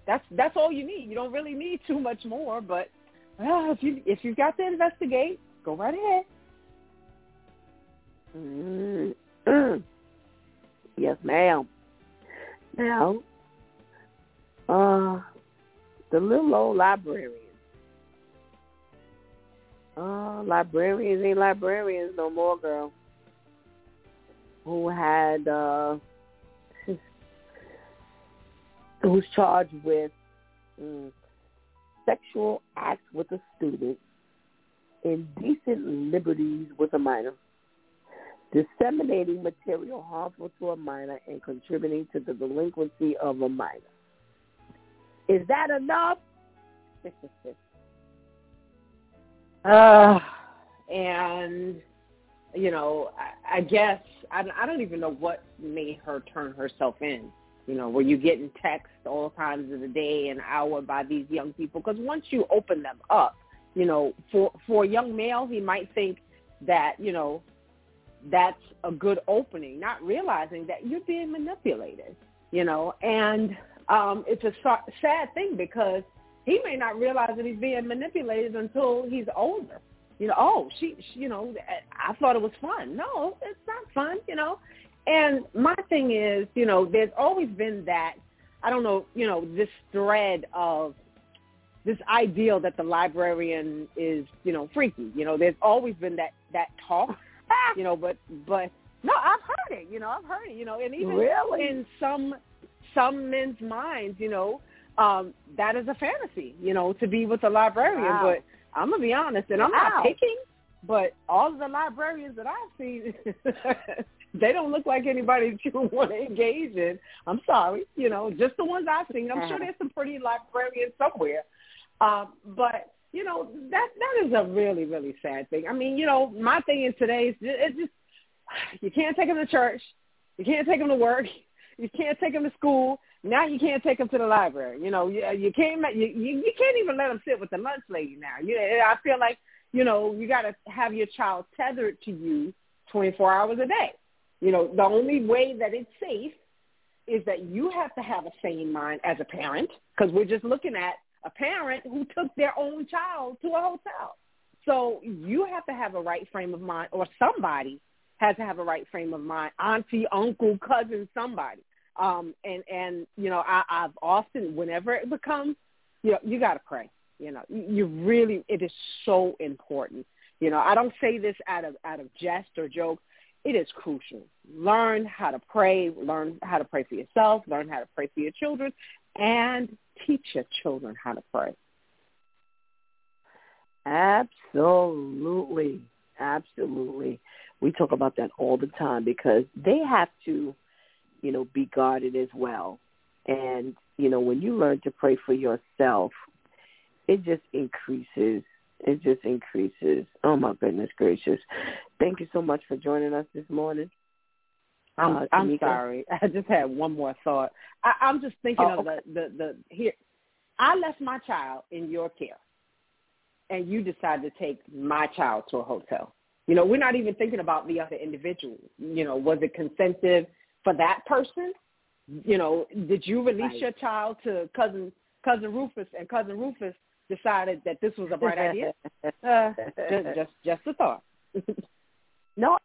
That's that's all you need. You don't really need too much more. But well, if you if you've got to investigate, go right ahead. Mm-hmm. Yes, ma'am. Now, uh, the little old librarians. Oh, librarians ain't librarians no more, girl. Who had uh who's charged with mm, sexual acts with a student, indecent liberties with a minor, disseminating material harmful to a minor, and contributing to the delinquency of a minor. Is that enough? uh, and you know, I, I guess I, I don't even know what made her turn herself in. You know, were you getting texts all times of the day and hour by these young people? Because once you open them up, you know, for for a young male, he might think that you know that's a good opening, not realizing that you're being manipulated. You know, and um, it's a sad thing because he may not realize that he's being manipulated until he's older. You know, oh, she, she you know, I thought it was fun. No, it's not fun. You know, and my thing is, you know, there's always been that. I don't know, you know, this thread of this ideal that the librarian is, you know, freaky. You know, there's always been that that talk, you know, but but no, I've heard it. You know, I've heard it. You know, and even Really? in some some men's minds, you know, um, that is a fantasy. You know, to be with a librarian. Wow. But I'm gonna be honest, and I'm not picking, but all of the librarians that I've seen, they don't look like anybody that you want to engage in. I'm sorry, you know, just the ones I've seen. I'm sure there's some pretty librarians somewhere, um, but you know that that is a really really sad thing. I mean, you know, my thing is today is it's just you can't take them to church, you can't take them to work, you can't take them to school. Now you can't take them to the library. You know, you, uh, you can't you, you can't even let them sit with the lunch lady now. You, uh, I feel like you know you got to have your child tethered to you 24 hours a day. You know, the only way that it's safe is that you have to have a sane mind as a parent because we're just looking at a parent who took their own child to a hotel. So you have to have a right frame of mind or somebody has to have a right frame of mind, auntie, uncle, cousin, somebody. Um, and, and, you know, I, I've often, whenever it becomes, you know, you got to pray. You know, you really, it is so important. You know, I don't say this out of, out of jest or joke. It is crucial. Learn how to pray, learn how to pray for yourself, learn how to pray for your children, and teach your children how to pray. Absolutely. Absolutely. We talk about that all the time because they have to, you know, be guarded as well. And, you know, when you learn to pray for yourself, it just increases. It just increases. Oh my goodness gracious. Thank you so much for joining us this morning. I'm Uh, I'm sorry. I just had one more thought. I, I'm just thinking Oh, of the, the the here. I left my child in your care, and you decided to take my child to a hotel. You know, we're not even thinking about the other individual. You know, was it consentive for that person? You know, did you release Right. your child to cousin cousin Rufus, and cousin Rufus decided that this was a bright idea? Uh, just just just a thought. no,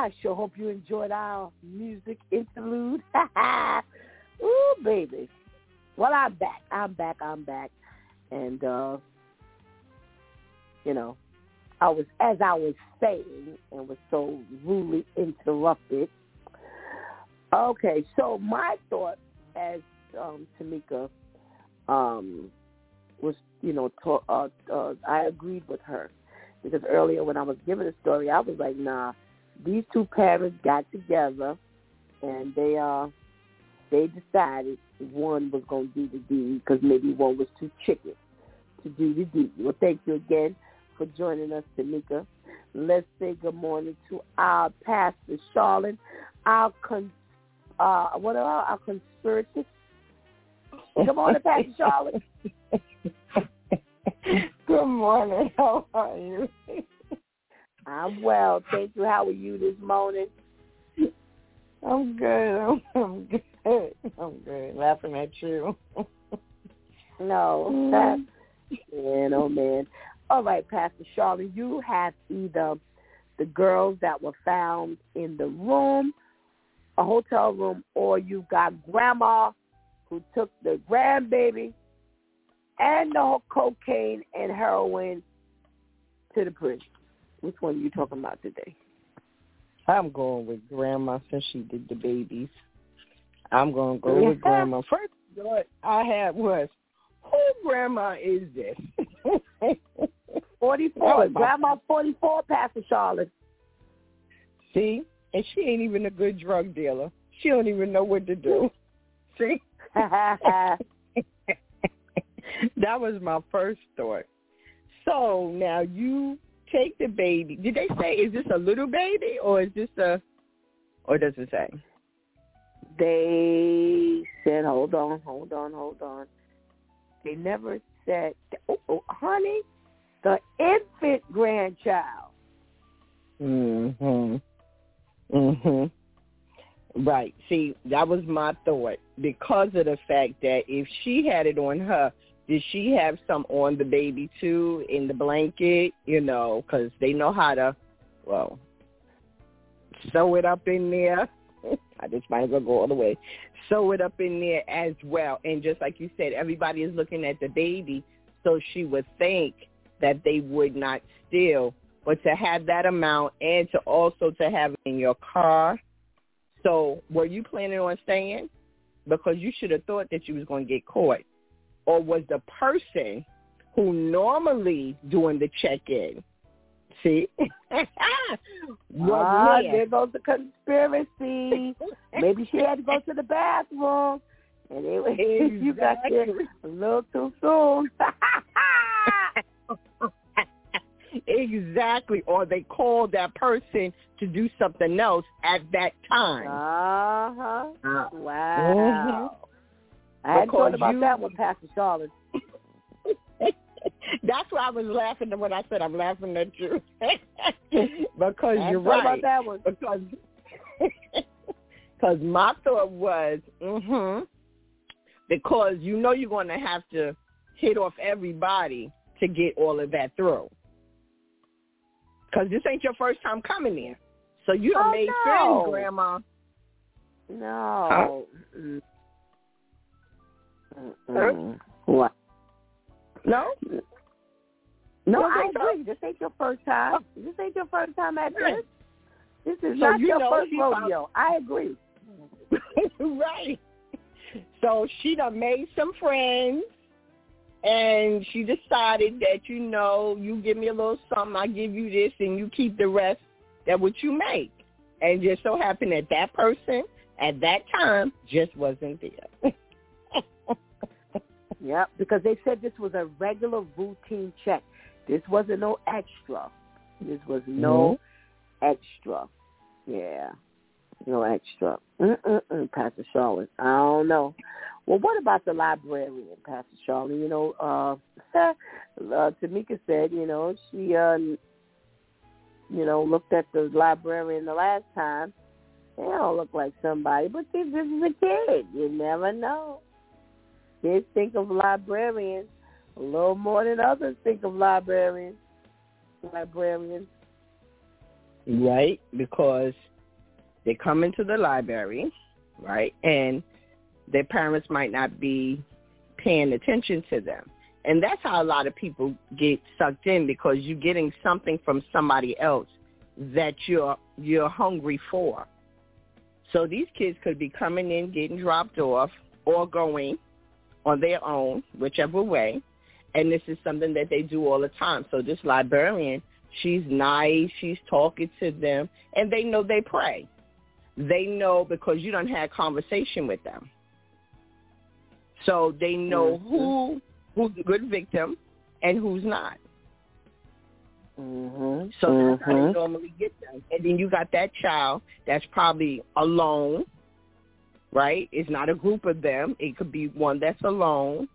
I sure hope you enjoyed our music interlude. Ooh, baby. Well, I'm back. I'm back. I'm back. And, uh, you know, I was, as I was saying, and was so rudely interrupted. Okay, so my thought as um, Tamika um, was, you know, ta- uh, uh, I agreed with her because earlier when I was giving the story, I was like, nah, these two parents got together and they uh they decided one was going to do the deed because maybe one was too chicken to do the deed. Well, thank you again for joining us, Tamika. Let's say good morning to our pastor, Charlotte, our con, uh, what are our, our conspirators? Good morning, Pastor Charlotte. good morning. How are you? I'm well, thank you. How are you this morning? I'm good. I'm good. I'm good. Laughing at you. no, mm-hmm. man, oh man. All right, Pastor Charlotte, you have either the girls that were found in the room, a hotel room, or you've got grandma who took the grandbaby and the whole cocaine and heroin to the prison. Which one are you talking about today? I'm going with grandma since she did the babies. I'm going to go with grandma. First thought I had was, who grandma is this? 44. That was 44, Pastor Charlotte. See? And she ain't even a good drug dealer. She don't even know what to do. See? that was my first thought. So now you take the baby. Did they say is this a little baby or is this a or does it say? they said, hold on, hold on, hold on. They never said, oh, oh honey, the infant grandchild. Mhm. Mhm. Right. See, that was my thought because of the fact that if she had it on her, did she have some on the baby too in the blanket? You know, because they know how to, well, sew it up in there. I just might as well go all the way. Sew it up in there as well. And just like you said, everybody is looking at the baby, so she would think that they would not steal. But to have that amount and to also to have it in your car. So were you planning on staying? Because you should have thought that you was going to get caught. Or was the person who normally doing the check-in, see? was ah, there. there goes the conspiracy. Maybe she had to go to the bathroom. And it, you got there a little too soon. exactly. Or they called that person to do something else at that time. uh-huh. Uh, Wow. I hadn't thought about you- that one, Pastor Charlotte. That's why I was laughing when I said I'm laughing at you. because I you're right. about that one. Because because my thought was, mhm, because you know you're going to have to hit off everybody to get all of that through. Because this ain't your first time coming there, so you done Oh, made no. friends, Grandma. No. Mm. Mm-mm. What? No, No, I agree. This ain't your first time. This ain't your first time at this. This is So not you your first rodeo. I agree. right. So she done made some friends, and she decided that you know you give me a little something, I give you this, and you keep the rest. That what you make, and just so happened that that person at that time just wasn't there. Yep, because they said this was a regular routine check. This wasn't no extra. This was no extra. Yeah, no extra. Mm-mm-mm, Pastor Charlotte. I don't know. Well, what about the librarian, Pastor Charlotte? You know, uh, uh, Tamika said, you know, she, uh, you know, looked at the librarian the last time. They don't look like somebody, but this, this is a kid. You never know. Kids think of librarians a little more than others think of librarians. Librarians. right? Because they come into the library, right? And their parents might not be paying attention to them. And that's how a lot of people get sucked in because you're getting something from somebody else that you're you're hungry for. So these kids could be coming in, getting dropped off, or going on their own, whichever way. And this is something that they do all the time. So this librarian, she's nice, she's talking to them, and they know they pray. they know because you don't have conversation with them. So they know Mhm. who who's a good victim and who's not. Mhm. So that's how you Mhm. normally get them. And then you got that child that's probably alone, right? It's not a group of them. It could be one that's alone,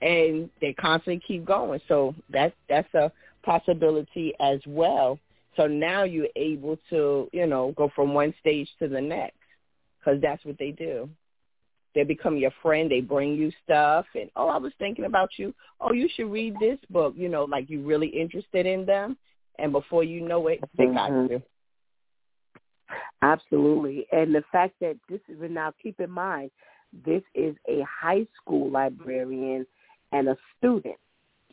and they constantly keep going. So that's that's a possibility as well. So now you're able to, you know, go from one stage to the next because that's what they do. They become your friend. They bring you stuff, and oh, I was thinking about you. Oh, you should read this book. You know, like you're really interested in them, and before you know it, they got Mhm. you. Absolutely. And the fact that this is, now keep in mind, this is a high school librarian and a student.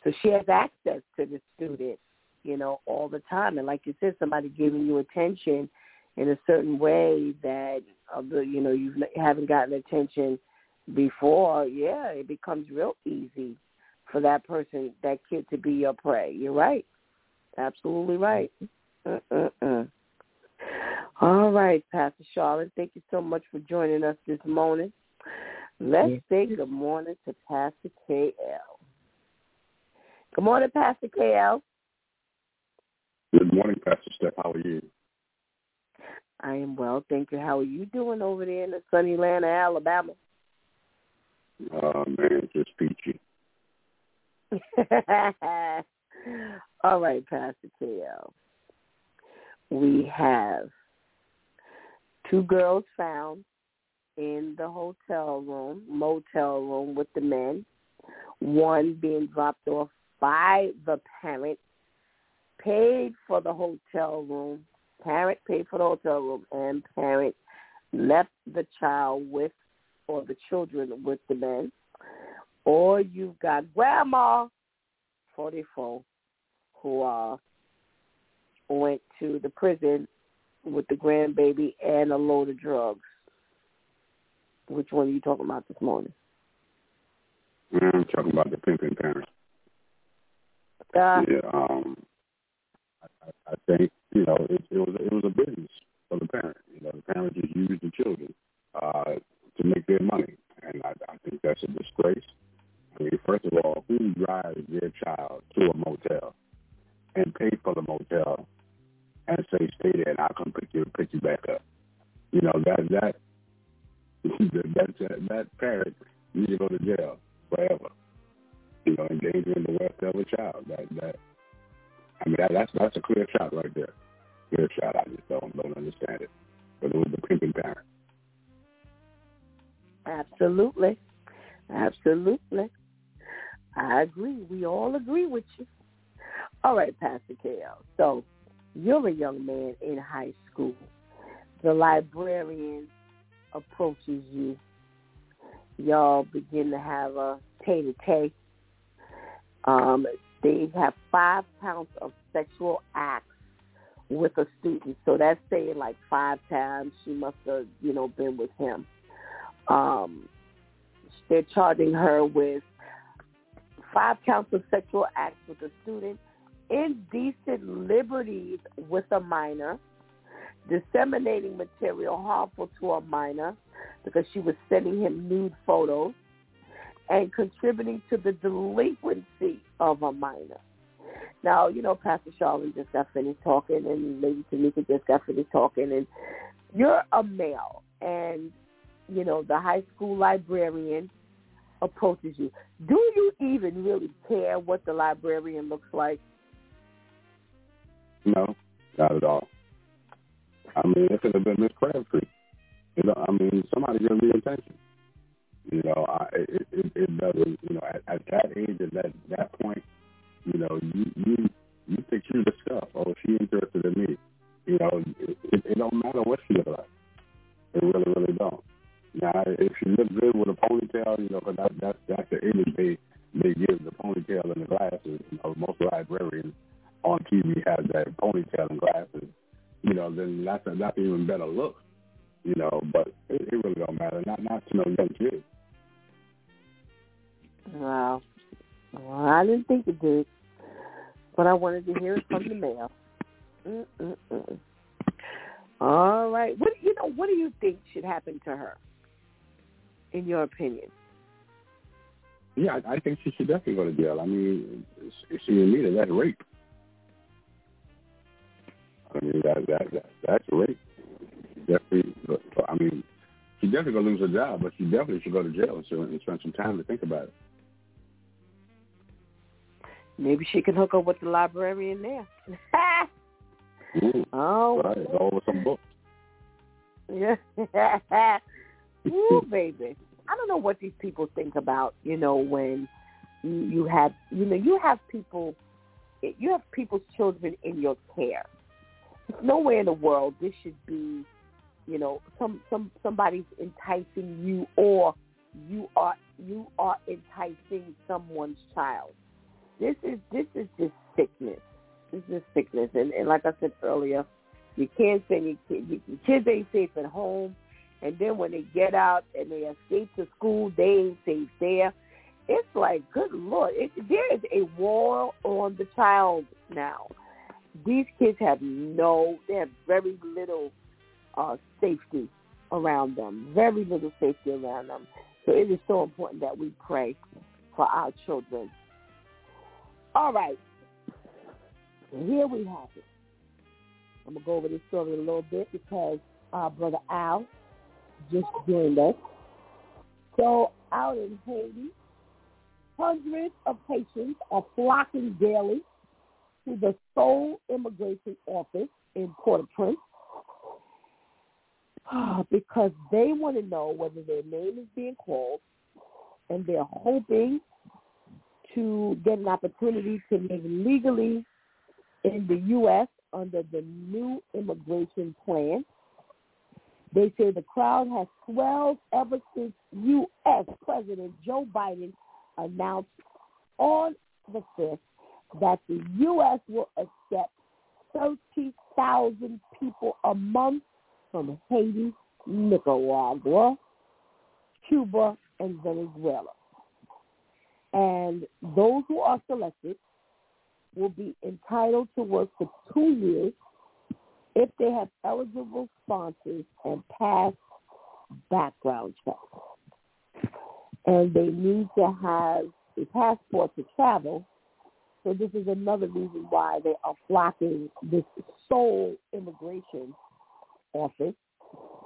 So she has access to the student, you know, all the time. And like you said, somebody giving you attention in a certain way that, you know, you haven't gotten attention before, yeah, it becomes real easy for that person, that kid to be your prey. You're right. Absolutely right. Mm-mm-mm. All right, Pastor Charlotte, thank you so much for joining us this morning. Let's Yes. say good morning to Pastor KL. Good morning, Pastor KL. Good morning, Pastor Steph. How are you? I am well, thank you. How are you doing over there in the sunny land of Alabama? Uh, man, just peachy. All right, Pastor KL. We have two girls found in the hotel room, motel room with the men. One being dropped off by the parent, paid for the hotel room. Parent paid for the hotel room, and parent left the child with, or the children with the men. Or you've got grandma, 44, who uh, went to the prison with the grandbaby and a load of drugs. Which one are you talking about this morning? I'm talking about the pimping parents. Uh, Yeah, um, I, I- I think you know it, it was it was a business for the parent. You know, the parents just used the children uh, to make their money, and I, I think that's a disgrace. I mean, first of all, who drives their child to a motel and pay for the motel and say stay there and I'll come pick you pick you back up? You know that that that that, that parent needs to go to jail forever. You know, endangering the welfare of a child. That that I mean that, that's that's a clear shot right there. Clear shot. I just don't don't understand it. But it was the pimping parent. absolutely. Absolutely. I agree. We all agree with you. All right, Pastor KL. So you're a young man in high school. The librarian approaches you. Y'all begin to have a tete-a-tete. Um, they have five counts of sexual acts with a student. So that's saying like five times she must have, you know, been with him. Um, they're charging her with five counts of sexual acts with a student, indecent liberties with a minor, disseminating material harmful to a minor because she was sending him nude photos, and contributing to the delinquency of a minor. Now, you know, Pastor Charlene just got finished talking, and Lady Tamika just got finished talking, and you're a male, and you know the high school librarian approaches you. Do you even really care what the librarian looks like? No, not at all. I mean, it could have been Miss Crabtree. You know, I mean, somebody give me attention. You know, I, it, it, it doesn't. You know, at, at that age, at that that point, you know, you you you think you the stuff. Oh, she interested in me. You know, it, it, it don't matter what she look like. It really, really don't. Now, if she looks good with a ponytail, you know, 'cause that, that's that's the image they they give the ponytail and the glasses. You know, most librarians on TV have that ponytail and glasses. You know, then that's a, that's an even better look. You know, but it, it really don't matter. Not not to no young kid. Wow. Well, I didn't think it did, but I wanted to hear it from the male. Mm-mm-mm. All right. What you know? What do you think should happen to her? In your opinion? Yeah, I, I think she should definitely go to jail. I mean, she admitted that's rape. I mean, that that, that that's rape. Definitely. I mean, she definitely gonna lose her job, but she definitely should go to jail and, and spend some time to think about it. Maybe she can hook up with the librarian there. Ooh, oh, right. Over some books. Yeah. Ooh, baby. I don't know what these people think about, you know, when you, you have, you know, you have people, you have people's children in your care. Nowhere in the world this should be, you know, some some somebody's enticing you or you are you are enticing someone's child. This is this is just sickness. This is sickness, and, and like I said earlier, you can't send your kids. Your kids ain't safe at home, and then when they get out and they escape to school, they ain't safe there. It's like, good lord, it, there is a war on the child now. These kids have no, they have very little uh, safety around them, very little safety around them. So it is so important that we pray for our children. All right. Here we have it. I'm going to go over this story a little bit because our brother Al just joined us. So out in Haiti, hundreds of patients are flocking daily to the sole Immigration Office in Port-au-Prince ah, because they want to know whether their name is being called and they're hoping to get an opportunity to live legally in the U.S. under the new immigration plan. They say the crowd has swelled ever since U.S. President Joe Biden announced on the 5th that the U.S. will accept 30,000 people a month from Haiti, Nicaragua, Cuba, and Venezuela. And those who are selected will be entitled to work for two years if they have eligible sponsors and pass background checks. And they need to have a passport to travel. So this is another reason why they are flocking this sole immigration office.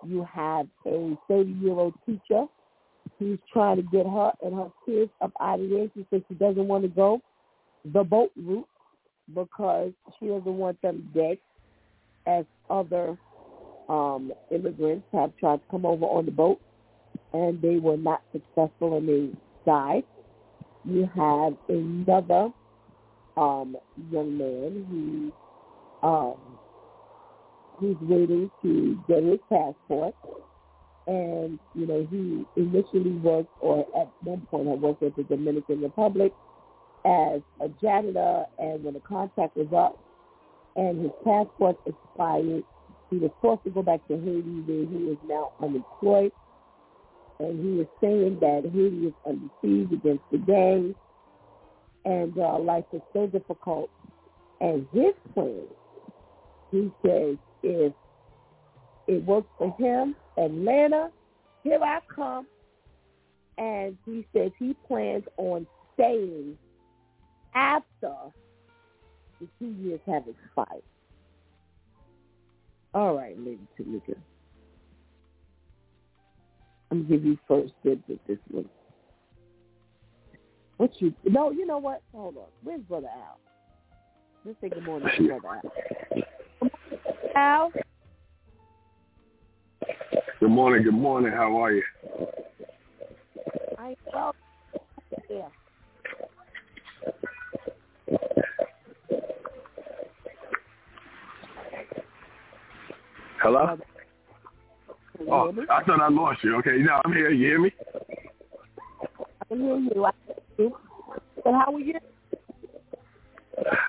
You have a 30-year-old teacher who's trying to get her and her kids up out of there. She says she doesn't want to go the boat route because she doesn't want them dead as other um, immigrants have tried to come over on the boat and they were not successful and they died. You have another um, young man. Who um, who's waiting to get his passport. And you know he initially worked or at one point had worked at the Dominican Republic as a janitor and when the contract was up and his passport expired, he was forced to go back to Haiti where he is now unemployed. And he was saying that Haiti is under siege against the gangs and uh, life is so difficult. And his plan, he says, if it works for him, Atlanta, here I come. And he says he plans on staying after the two years have expired. All right, Lady Tamika. I'm gonna give you first dibs at this one. What you? No, you know what? Hold on. Where's Brother Al? Let's say good morning to Brother Al. Al. Good morning. Good morning. How are you? I well. Yeah. Hello? Oh, I thought I lost you. Okay, now I'm here. You hear me? I can hear you. I you. And how are you?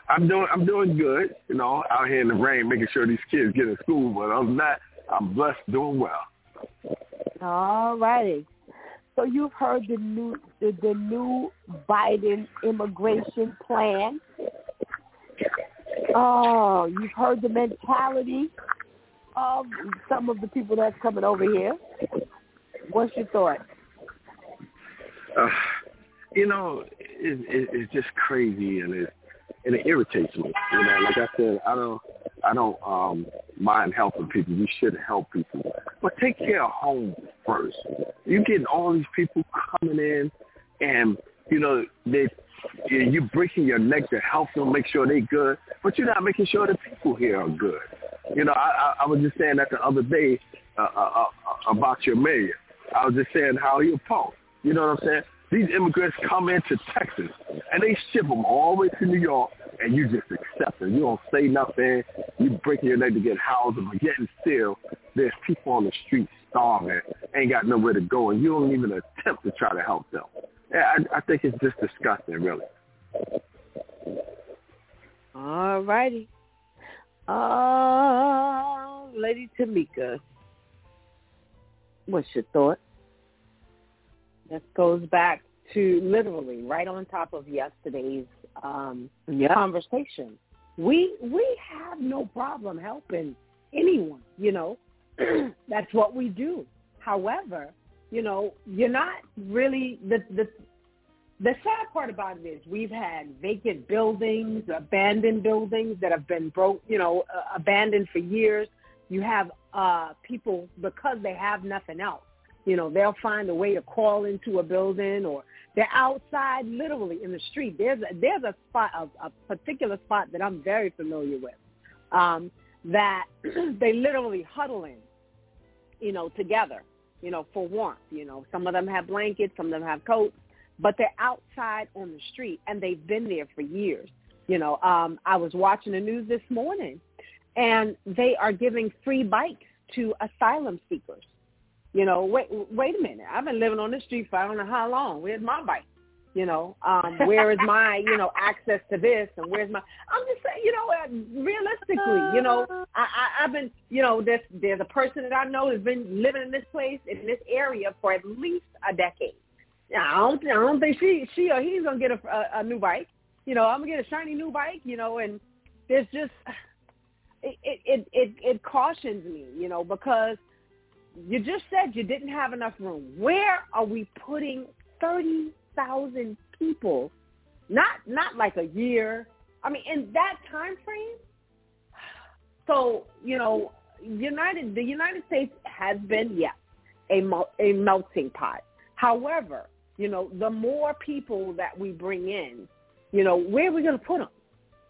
I'm doing I'm doing good, you know, out here in the rain making sure these kids get in school, but other than that, I'm blessed doing well. All righty. So you've heard the new the, the new Biden immigration plan. Oh, you've heard the mentality of some of the people that's coming over here. What's your thought? Uh, you know, it, it, it's just crazy and it and it irritates me. You know, like I said, I don't I don't um mind helping people. We should help people, but take care of home first. You getting all these people coming in, and you know they you're breaking your neck to help them make sure they're good, but you're not making sure the people here are good. You know, I, I, I was just saying that the other day uh, uh, uh, about your mayor. I was just saying how he opposed. You know what I'm saying? These immigrants come into Texas and they ship them all the way to New York, and you just accept them. You don't say nothing. You breaking your leg to get housing, but getting still, there's people on the street starving, ain't got nowhere to go, and you don't even attempt to try to help them. Yeah, I, I think it's just disgusting, really. All righty. Uh, Lady Tamika, what's your thought? This goes back to literally right on top of yesterday's um, yeah. conversation. We we have no problem helping anyone. You know, that's what we do. However, you know, you're not really the the the sad part about it is we've had vacant buildings, abandoned buildings that have been broke, you know, uh, abandoned for years. You have uh people because they have nothing else you know, they'll find a way to crawl into a building or they're outside literally in the street. There's a, there's a spot, a, a particular spot that I'm very familiar with um, that they literally huddle in, you know, together, you know, for warmth. You know, some of them have blankets, some of them have coats, but they're outside on the street and they've been there for years. You know, um, I was watching the news this morning and they are giving free bikes to asylum seekers you know, wait, wait a minute. I've been living on this street for I don't know how long. Where's my bike? You know, um, where is my, you know, access to this and where's my? I'm just saying, you know, realistically, you know, I, I, I've been, you know, there's there's a person that I know has been living in this place in this area for at least a decade. I don't, I don't think she, she or he's gonna get a, a, a new bike. You know, I'm gonna get a shiny new bike. You know, and there's just, it, it, it, it cautions me, you know, because you just said you didn't have enough room. Where are we putting 30,000 people? Not not like a year. I mean, in that time frame. So, you know, United the United States has been yes, a a melting pot. However, you know, the more people that we bring in, you know, where are we going to put them?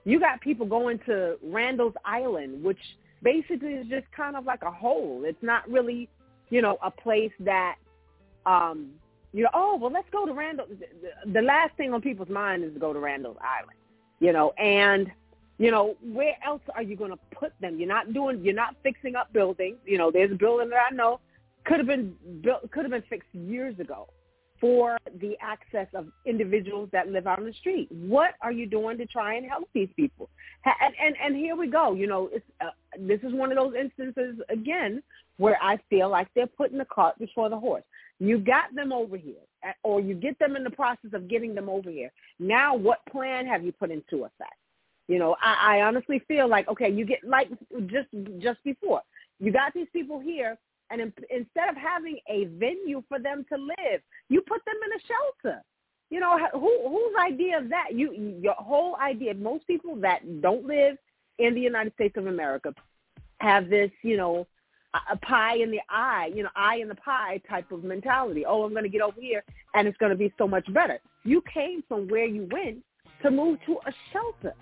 You got people going to Randall's Island, which basically is just kind of like a hole. It's not really, you know, a place that, um, you know, oh, well, let's go to Randall. The last thing on people's mind is to go to Randall's Island, you know, and, you know, where else are you going to put them? You're not doing, you're not fixing up buildings. You know, there's a building that I know could have been built, could have been fixed years ago for the access of individuals that live out on the street. What are you doing to try and help these people? And and, and here we go. You know, it's, uh, this is one of those instances again where I feel like they're putting the cart before the horse. You got them over here, or you get them in the process of getting them over here. Now, what plan have you put into effect? You know, I, I honestly feel like okay, you get like just just before you got these people here and in, instead of having a venue for them to live, you put them in a shelter. You know, who whose idea is that? You your whole idea. Most people that don't live in the United States of America have this, you know, a pie in the eye, you know, eye in the pie type of mentality. Oh, I'm going to get over here and it's going to be so much better. You came from where you went to move to a shelter.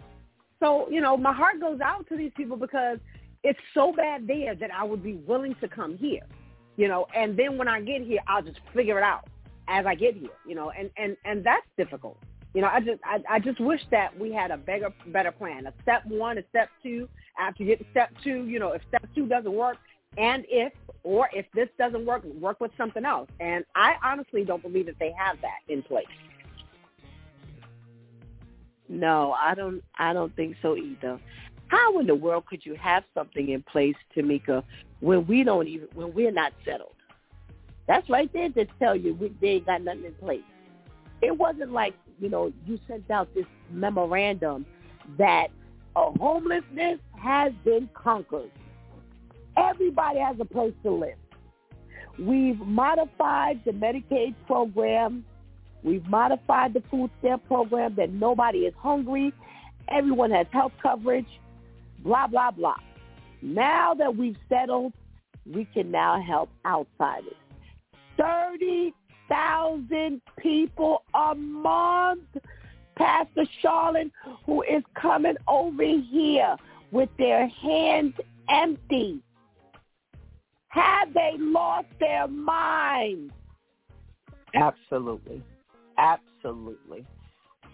So, you know, my heart goes out to these people because it's so bad there that I would be willing to come here, you know, and then when I get here, I'll just figure it out as I get here, you know, and, and, and that's difficult. You know, I just I, I just wish that we had a better better plan. A step one, a step two. After you get step two, you know, if step two doesn't work, and if or if this doesn't work, work with something else. And I honestly don't believe that they have that in place. No, I don't. I don't think so either. How in the world could you have something in place, Tamika, when we don't even when we're not settled? That's right there to tell you we, they ain't got nothing in place. It wasn't like you know you sent out this memorandum that a homelessness has been conquered. Everybody has a place to live. We've modified the Medicaid program. We've modified the food stamp program that nobody is hungry. Everyone has health coverage, blah, blah, blah. Now that we've settled, we can now help outsiders. 30,000 people a month. Pastor Charlotte, who is coming over here with their hands empty. Have they lost their minds? Absolutely. Absolutely.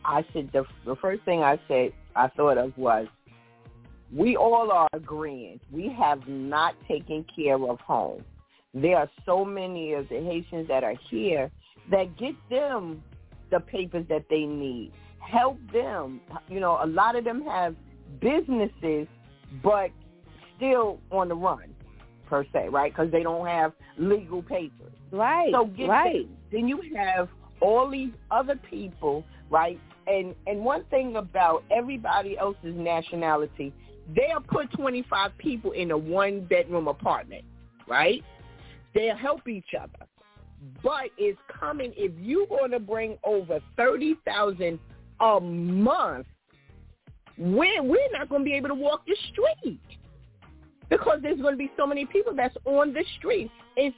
I said the, the first thing I said I thought of was we all are agreeing we have not taken care of home. There are so many of the Haitians that are here that get them the papers that they need. Help them. You know, a lot of them have businesses, but still on the run, per se, right? Because they don't have legal papers. Right. So get right. Them. Then you have all these other people, right? And and one thing about everybody else's nationality, they'll put 25 people in a one bedroom apartment, right? They'll help each other. But it's coming if you're going to bring over 30,000 a month, we're, we're not going to be able to walk the street because there's going to be so many people that's on the street. It's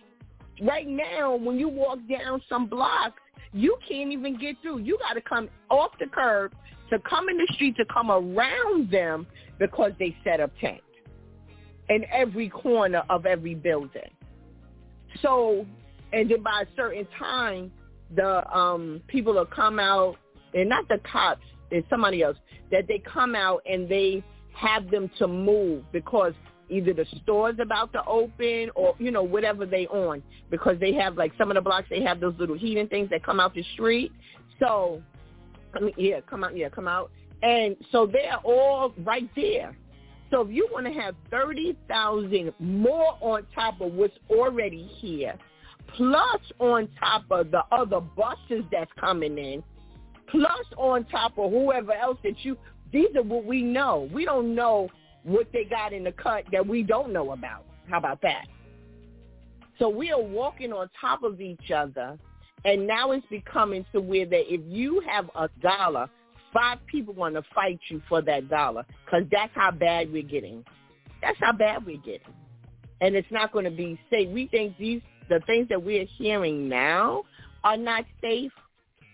right now when you walk down some blocks, you can't even get through. You got to come off the curb to come in the street to come around them because they set up tents in every corner of every building. So, and then by a certain time, the um people will come out, and not the cops, and somebody else, that they come out and they have them to move because either the store's about to open or you know whatever they on because they have like some of the blocks they have those little heating things that come out the street. So, Mean, yeah, come out, yeah, come out, and so they're all right there. So if you want to have thirty thousand more on top of what's already here, plus on top of the other buses that's coming in, plus on top of whoever else that you, these are what we know. We don't know what they got in the cut that we don't know about. How about that? So we are walking on top of each other, and now it's becoming to where that if you have a dollar, five people want to fight you for that dollar because that's how bad we're getting. That's how bad we're getting, and it's not going to be safe. We think these the things that we're hearing now are not safe.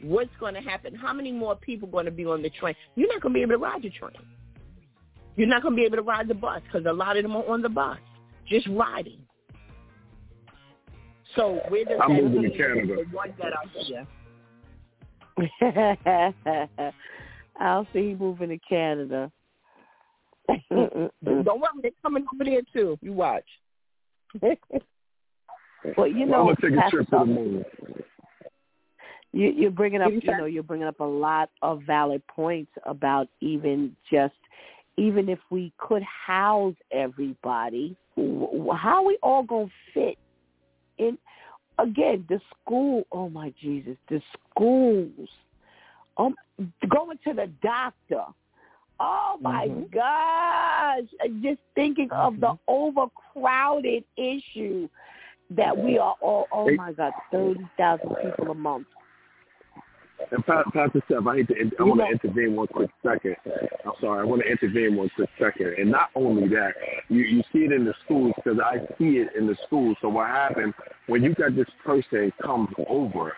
What's going to happen? How many more people are going to be on the train? You're not going to be able to ride the train. You're not going to be able to ride the bus because a lot of them are on the bus, just riding. So where does I'm that moving to Canada. the ones that are here? I'll see you moving to Canada. Don't worry, they're coming over there too. You watch. well, you I'm know, gonna take a trip to the moon. You, you're bringing up, You you know, you're bringing up a lot of valid points about even just, even if we could house everybody, how are we all gonna fit in? Again, the school. Oh my Jesus, the schools. Um, going to the doctor. Oh my Mhm. gosh! Just thinking of the overcrowded issue that we are all. Oh my God, thirty thousand people a month. And Pa- Pastor Steph, I hate to, I want to intervene one quick second. I'm sorry, I want to intervene one quick second. And not only that, you you see it in the schools because I see it in the schools. So what happened when you got this person comes over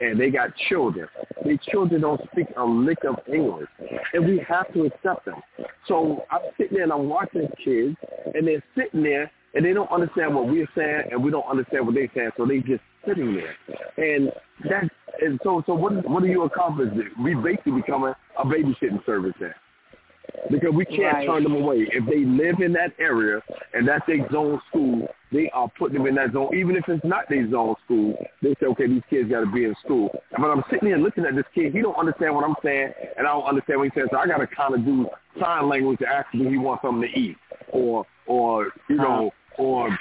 and they got children. These children don't speak a lick of English, and we have to accept them. So I'm sitting there and I'm watching kids, and they're sitting there and they don't understand what we're saying, and we don't understand what they're saying. So they just sitting there, and that and so so what what do you accomplish? We basically becoming a babysitting service there. Because we can't Right. turn them away. If they live in that area and that's their zone school, they are putting them in that zone. Even if it's not their zone school, they say, okay, these kids got to be in school. But I'm sitting here looking at this kid. He don't understand what I'm saying, and I don't understand what he's saying. So I got to kind of do sign language to ask him if he wants something to eat, or or you know, or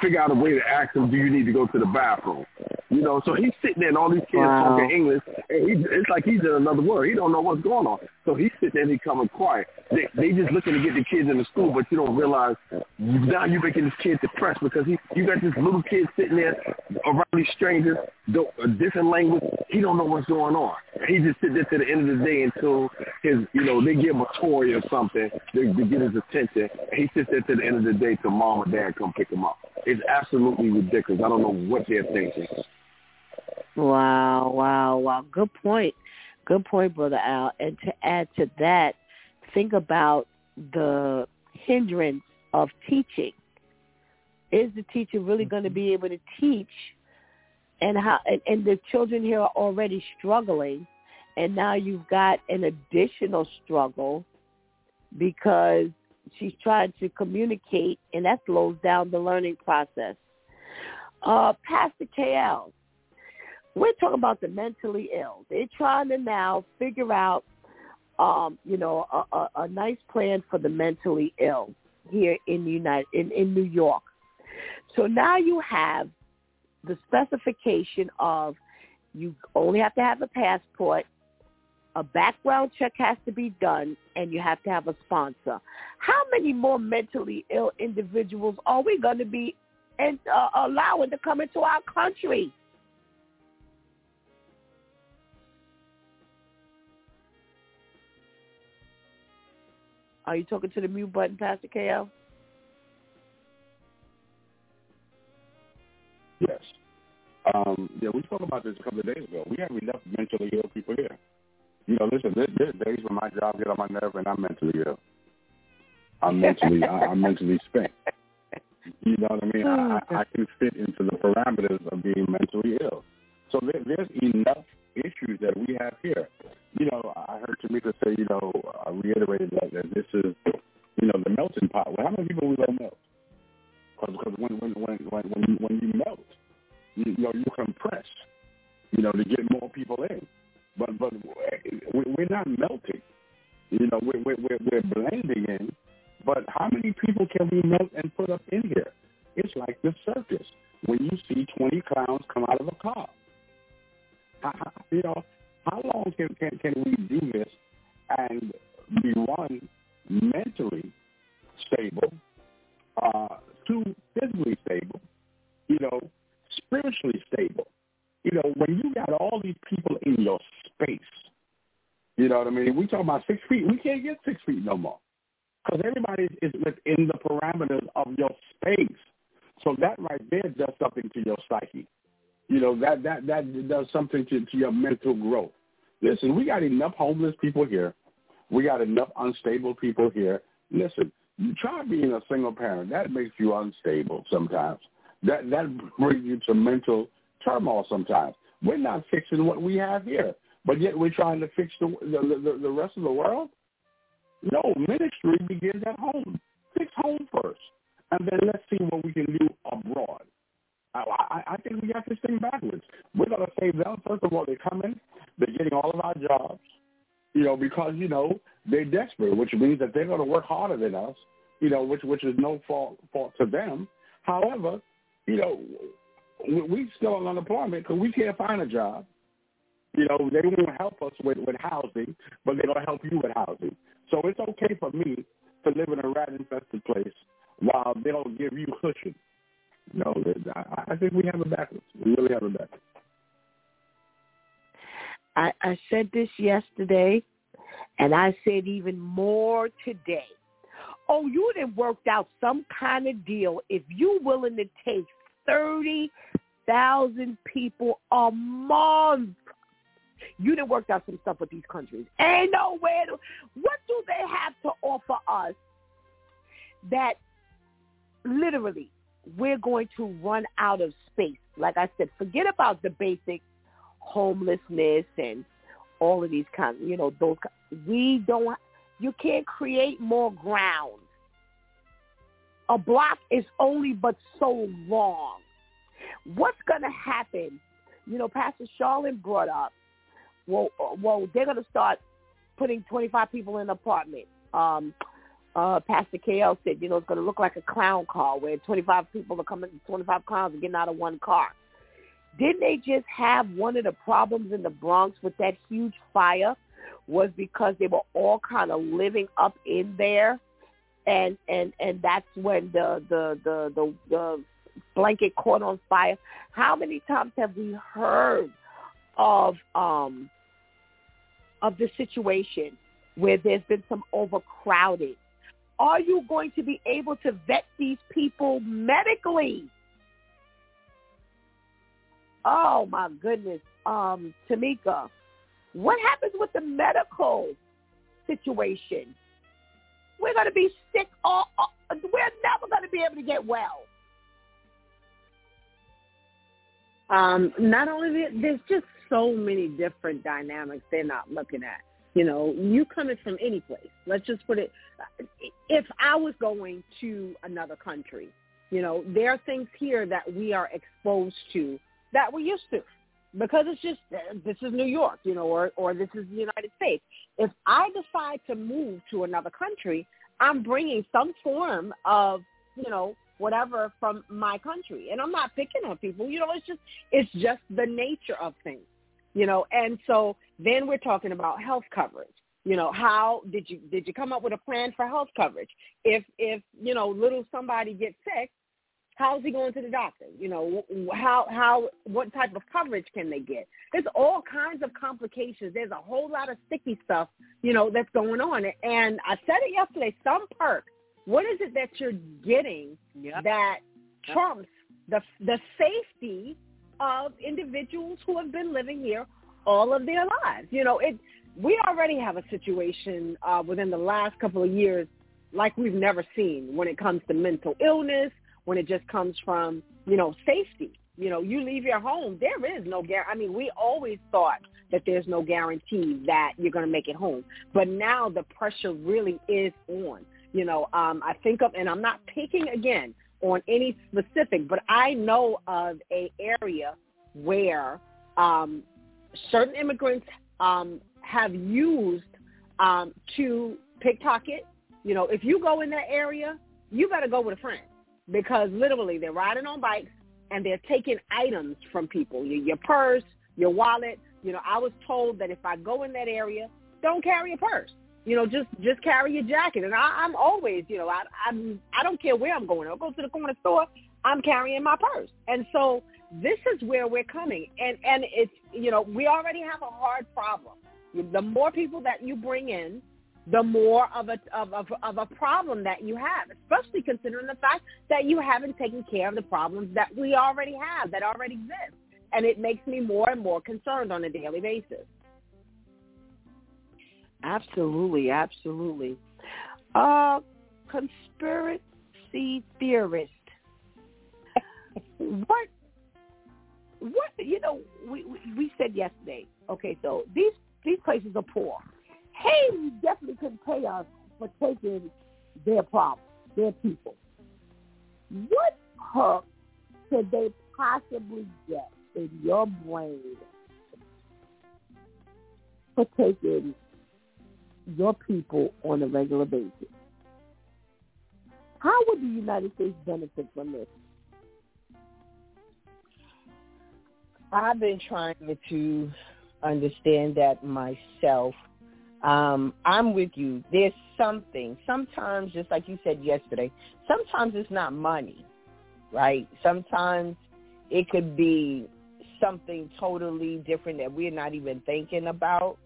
figure out a way to ask him, do you need to go to the bathroom? You know, so he's sitting there and all these kids Wow. talking English, and he, it's like he's in another world. He don't know what's going on. So he's sitting there and he's coming quiet. They they just looking to get the kids in the school, but you don't realize now you're making this kid depressed because he you got this little kid sitting there around these strangers, a different language. He don't know what's going on. He just sit there to the end of the day until his you know they give him a toy or something to, to get his attention. He sits there to the end of the day till mom or dad come pick him up. It's absolutely ridiculous. I don't know what they're thinking. Wow, wow, wow. Good point. Good point, Brother Al. And to add to that, think about the hindrance of teaching. Is the teacher really going to be able to teach? And how and, and the children here are already struggling and now you've got an additional struggle because she's trying to communicate and that slows down the learning process. Uh, Pastor KL, we're talking about the mentally ill. They're trying to now figure out, um, you know, a, a, a nice plan for the mentally ill here in the United in, in New York. So now you have the specification of you only have to have a passport, a background check has to be done, and you have to have a sponsor. How many more mentally ill individuals are we going to be and uh, allowing to come into our country? Are you talking to the mute button, Pastor KL? Yes. Um, yeah, we spoke about this a couple of days ago. We have enough mentally ill people here. You know, listen, there, there's days when my job get on my nerve and I'm mentally ill. I'm mentally, I, I'm mentally spent. You know what I mean? I, oh, I I can fit into the parameters of being mentally ill. So there, there's enough issues that we have here. You know, I heard Tamika say, you know, I reiterated that, that this is, you know, the melting pot. Well, how many people we let melt? Because when when when when when you, when you melt, you, you know, you compress, you know, to get more people in. But but we- we're not melting. You know, we're we're we're, blending in. But how many people can we melt and put up in here? It's like the circus when you see twenty clowns come out of a car. You know, how long can, can can we do this and be one mentally stable, uh, two physically stable, you know, spiritually stable. You know, when you got all these people in your space, you know what I mean? We talk about six feet. We can't get six feet no more because everybody is within the parameters of your space. So that right there does something to your psyche. You know that that that does something to, to your mental growth. Listen, we got enough homeless people here. We got enough unstable people here. Listen, you try being a single parent. That makes you unstable sometimes. That that brings you to mental turmoil sometimes. We're not fixing what we have here, but yet we're trying to fix the the, the, the rest of the world. No, ministry begins at home. Fix home first, and then let's see what we can do abroad. I, I, think we got this thing backwards. We're going to save them. First of all, they come in, they're getting all of our jobs, you know, because, you know, they're desperate, which means that they're going to work harder than us, you know, which which is no fault fault to them. However, you know, we, still on unemployment because we can't find a job. You know, they won't help us with, with housing, but they don't help you with housing. So it's okay for me to live in a rat-infested place while they don't give you cushion. No, I, I think we have it backwards. We really have it backwards. I, I said this yesterday, and I said even more today. Oh, you done worked out some kind of deal if you willing to take thirty thousand people a month. You done worked out some stuff with these countries. Ain't nowhere to what do they have to offer us that literally we're going to run out of space. Like I said, forget about the basic homelessness and all of these kind, you know, those. We don't. You can't create more ground. A block is only but so long. What's going to happen? You know, Pastor Charlotte brought up. Well, uh, well, they're going to start putting 25 people in an apartment. Um, uh, Pastor KL said, you know, it's going to look like a clown car where 25 people are coming, 25 clowns are getting out of one car. Didn't they just have one of the problems in the Bronx with that huge fire was because they were all kind of living up in there and and and that's when the the the the, the blanket caught on fire. How many times have we heard of um of the situation where there's been some overcrowding? Are you going to be able to vet these people medically? Oh my goodness, um, Tamika, what happens with the medical situation? We're going to be sick. All, we're never going to be able to get well. Um, not only that, there's just so many different dynamics they're not looking at. You know, you coming from any place. Let's just put it. If I was going to another country, you know, there are things here that we are exposed to that we're used to because it's just this is New York, you know, or or this is the United States. If I decide to move to another country, I'm bringing some form of, you know, whatever from my country. And I'm not picking on people. You know, it's just it's just the nature of things. You know, and so then we're talking about health coverage. You know, how did you did you come up with a plan for health coverage? If if, you know, little somebody gets sick, how's he going to the doctor? You know, how how what type of coverage can they get? There's all kinds of complications. There's a whole lot of sticky stuff, you know, that's going on. And I said it yesterday, some perk what is it that you're getting yep. that trumps the the safety of individuals who have been living here all of their lives? You know, it we already have a situation uh, within the last couple of years like we've never seen when it comes to mental illness, when it just comes from, you know, safety. You know, you leave your home, there is no guarantee. I mean, we always thought that there's no guarantee that you're going to make it home. But now the pressure really is on. You know, um, I think of, and I'm not picking again on any specific, but I know of a area where um, certain immigrants um, have used um, to pickpocket. You know, if you go in that area, you to go with a friend because literally they're riding on bikes and they're taking items from people, your, your purse, your wallet. You know, I was told that if I go in that area, don't carry a purse you know, just just carry your jacket. And I, I'm always, you know, I I'm I don't care where I'm going. I'll go to the corner store. I'm carrying my purse. And so this is where we're coming. And and it's you know we already have a hard problem. The more people that you bring in, the more of a of, of, of a problem that you have, especially considering the fact that you haven't taken care of the problems that we already have, that already exist. And it makes me more and more concerned on a daily basis. Absolutely, absolutely. Uh, conspiracy theorist. what? What? You know, we, we we said yesterday. Okay, so these these places are poor. Hey, definitely couldn't pay us for taking their problem, their people. What hook could they possibly get in your brain for taking your people on a regular basis. How would the United States benefit from this? I've been trying to understand that myself. Um, I'm with you. There's something. Sometimes, just like you said yesterday, sometimes it's not money, right? Sometimes it could be something totally different that we're not even thinking about.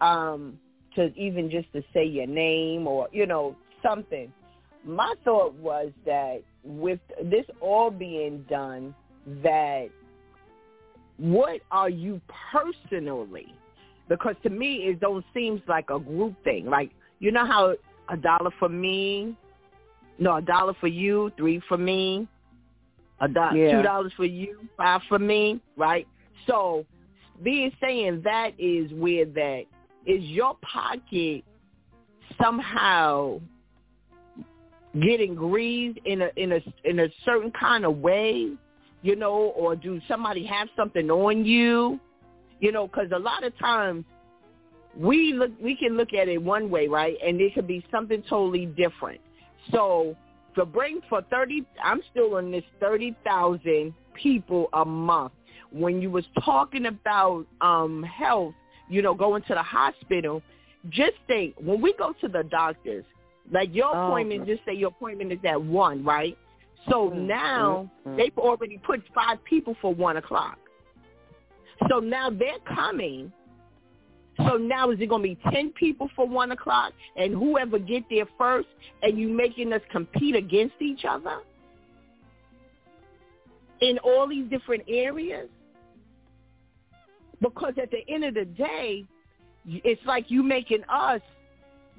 Um, to even just to say your name or, you know, something. My thought was that with this all being done, that what are you personally? Because to me, it don't seems like a group thing. Like, you know how a dollar for me, no, a dollar for you, three for me, a dollar, yeah. two dollars for you, five for me, right? So being saying that is where that is your pocket somehow getting greased in a in a in a certain kind of way, you know, or do somebody have something on you, you know? Because a lot of times we look we can look at it one way, right, and it could be something totally different. So to bring for thirty, I'm still on this thirty thousand people a month. when you was talking about um health, you know, going to the hospital, just think when we go to the doctors, like your Oh, appointment, just say your appointment is at one, right? So Mm, now mm, mm. they've already put five people for one o'clock. So now they're coming. So now is it going to be ten people for one o'clock, and whoever get there first, and you making us compete against each other in all these different areas? Because at the end of the day, it's like you making us.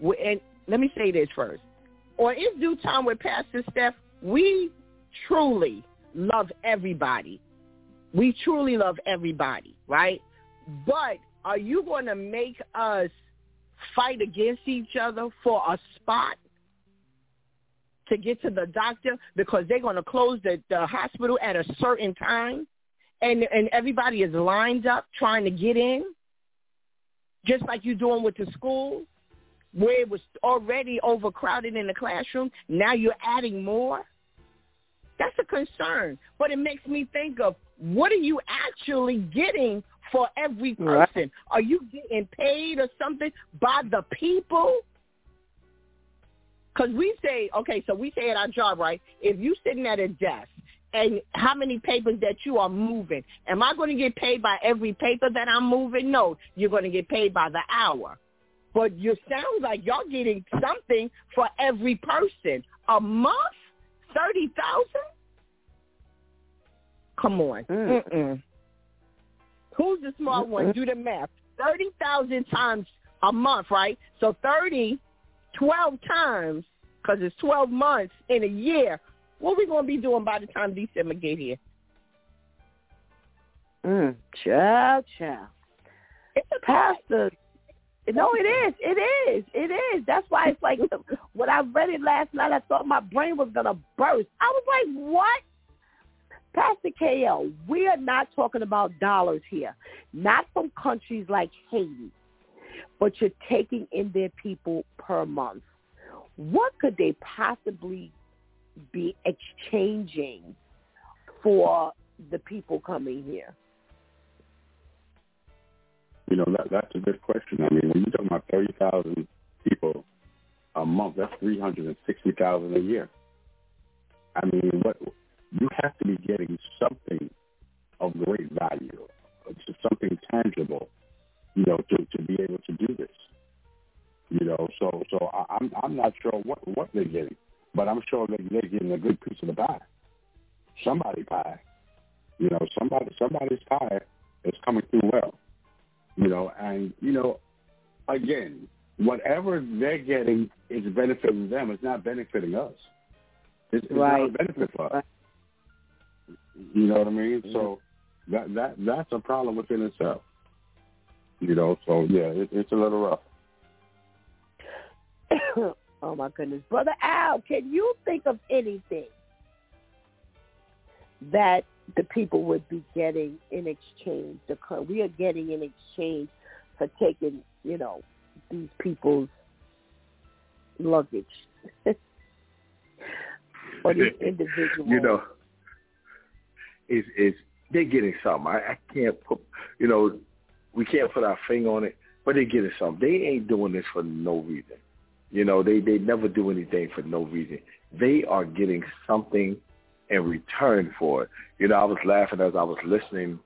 And let me say this first: on It's DEW Time with Pastor Steph, we truly love everybody. We truly love everybody, right? But are you going to make us fight against each other for a spot to get to the doctor because they're going to close the, the hospital at a certain time and and everybody is lined up trying to get in? Just like you're doing with the schools where it was already overcrowded in the classroom now you're adding more? That's a concern. But it makes me think of what are you actually getting for every Right. person are you getting paid or something by the people because we say, okay, so we say at our job, right, if you sitting at a desk and how many papers that you are moving, am I going to get paid by every paper that I'm moving? No, you're going to get paid by the hour. But you sound like y'all getting something for every person. A month? 30000 Come on. Mm. Mm-mm. Who's the smart one? Do the math. 30,000 times a month, right? So 30 12 times, because it's 12 months in a year, what are we going to be doing by the time December get here? Mm, child, child. It's a Pastor. No, it is. It is. It is. That's why it's like when I read it last night, I thought my brain was gonna burst. I was like, "What?" Pastor KL, we are not talking about dollars here, not from countries like Haiti, but you're taking in their people per month. What could they possibly be exchanging for the people coming here? You know, that that's a good question. I mean, when you're talking about thirty thousand people a month, that's three hundred and sixty thousand a year. I mean, what you have to be getting something of great value, something tangible, you know, to to be able to do this. You know, so so I, I'm I'm not sure what what they're getting, but I'm sure they they're getting a good piece of the pie. Somebody pie, you know, somebody somebody's pie is coming through well. You know, and you know, again, whatever they're getting is benefiting them. It's not benefiting us. It's, it's not a Right. benefit for us. You know what I mean? Mm-hmm. So that that that's a problem within itself. You know, so yeah, it, it's a little rough. oh my goodness, brother Al, can you think of anything that the people would be getting in exchange? The we are getting in exchange for taking, you know, these people's luggage or these individuals. you know, is is they're getting something. I, I can't put, you know, we can't put our finger on it, but they're getting something. They ain't doing this for no reason. You know, they they never do anything for no reason. They are getting something in return for it. You know, I was laughing as I was listening,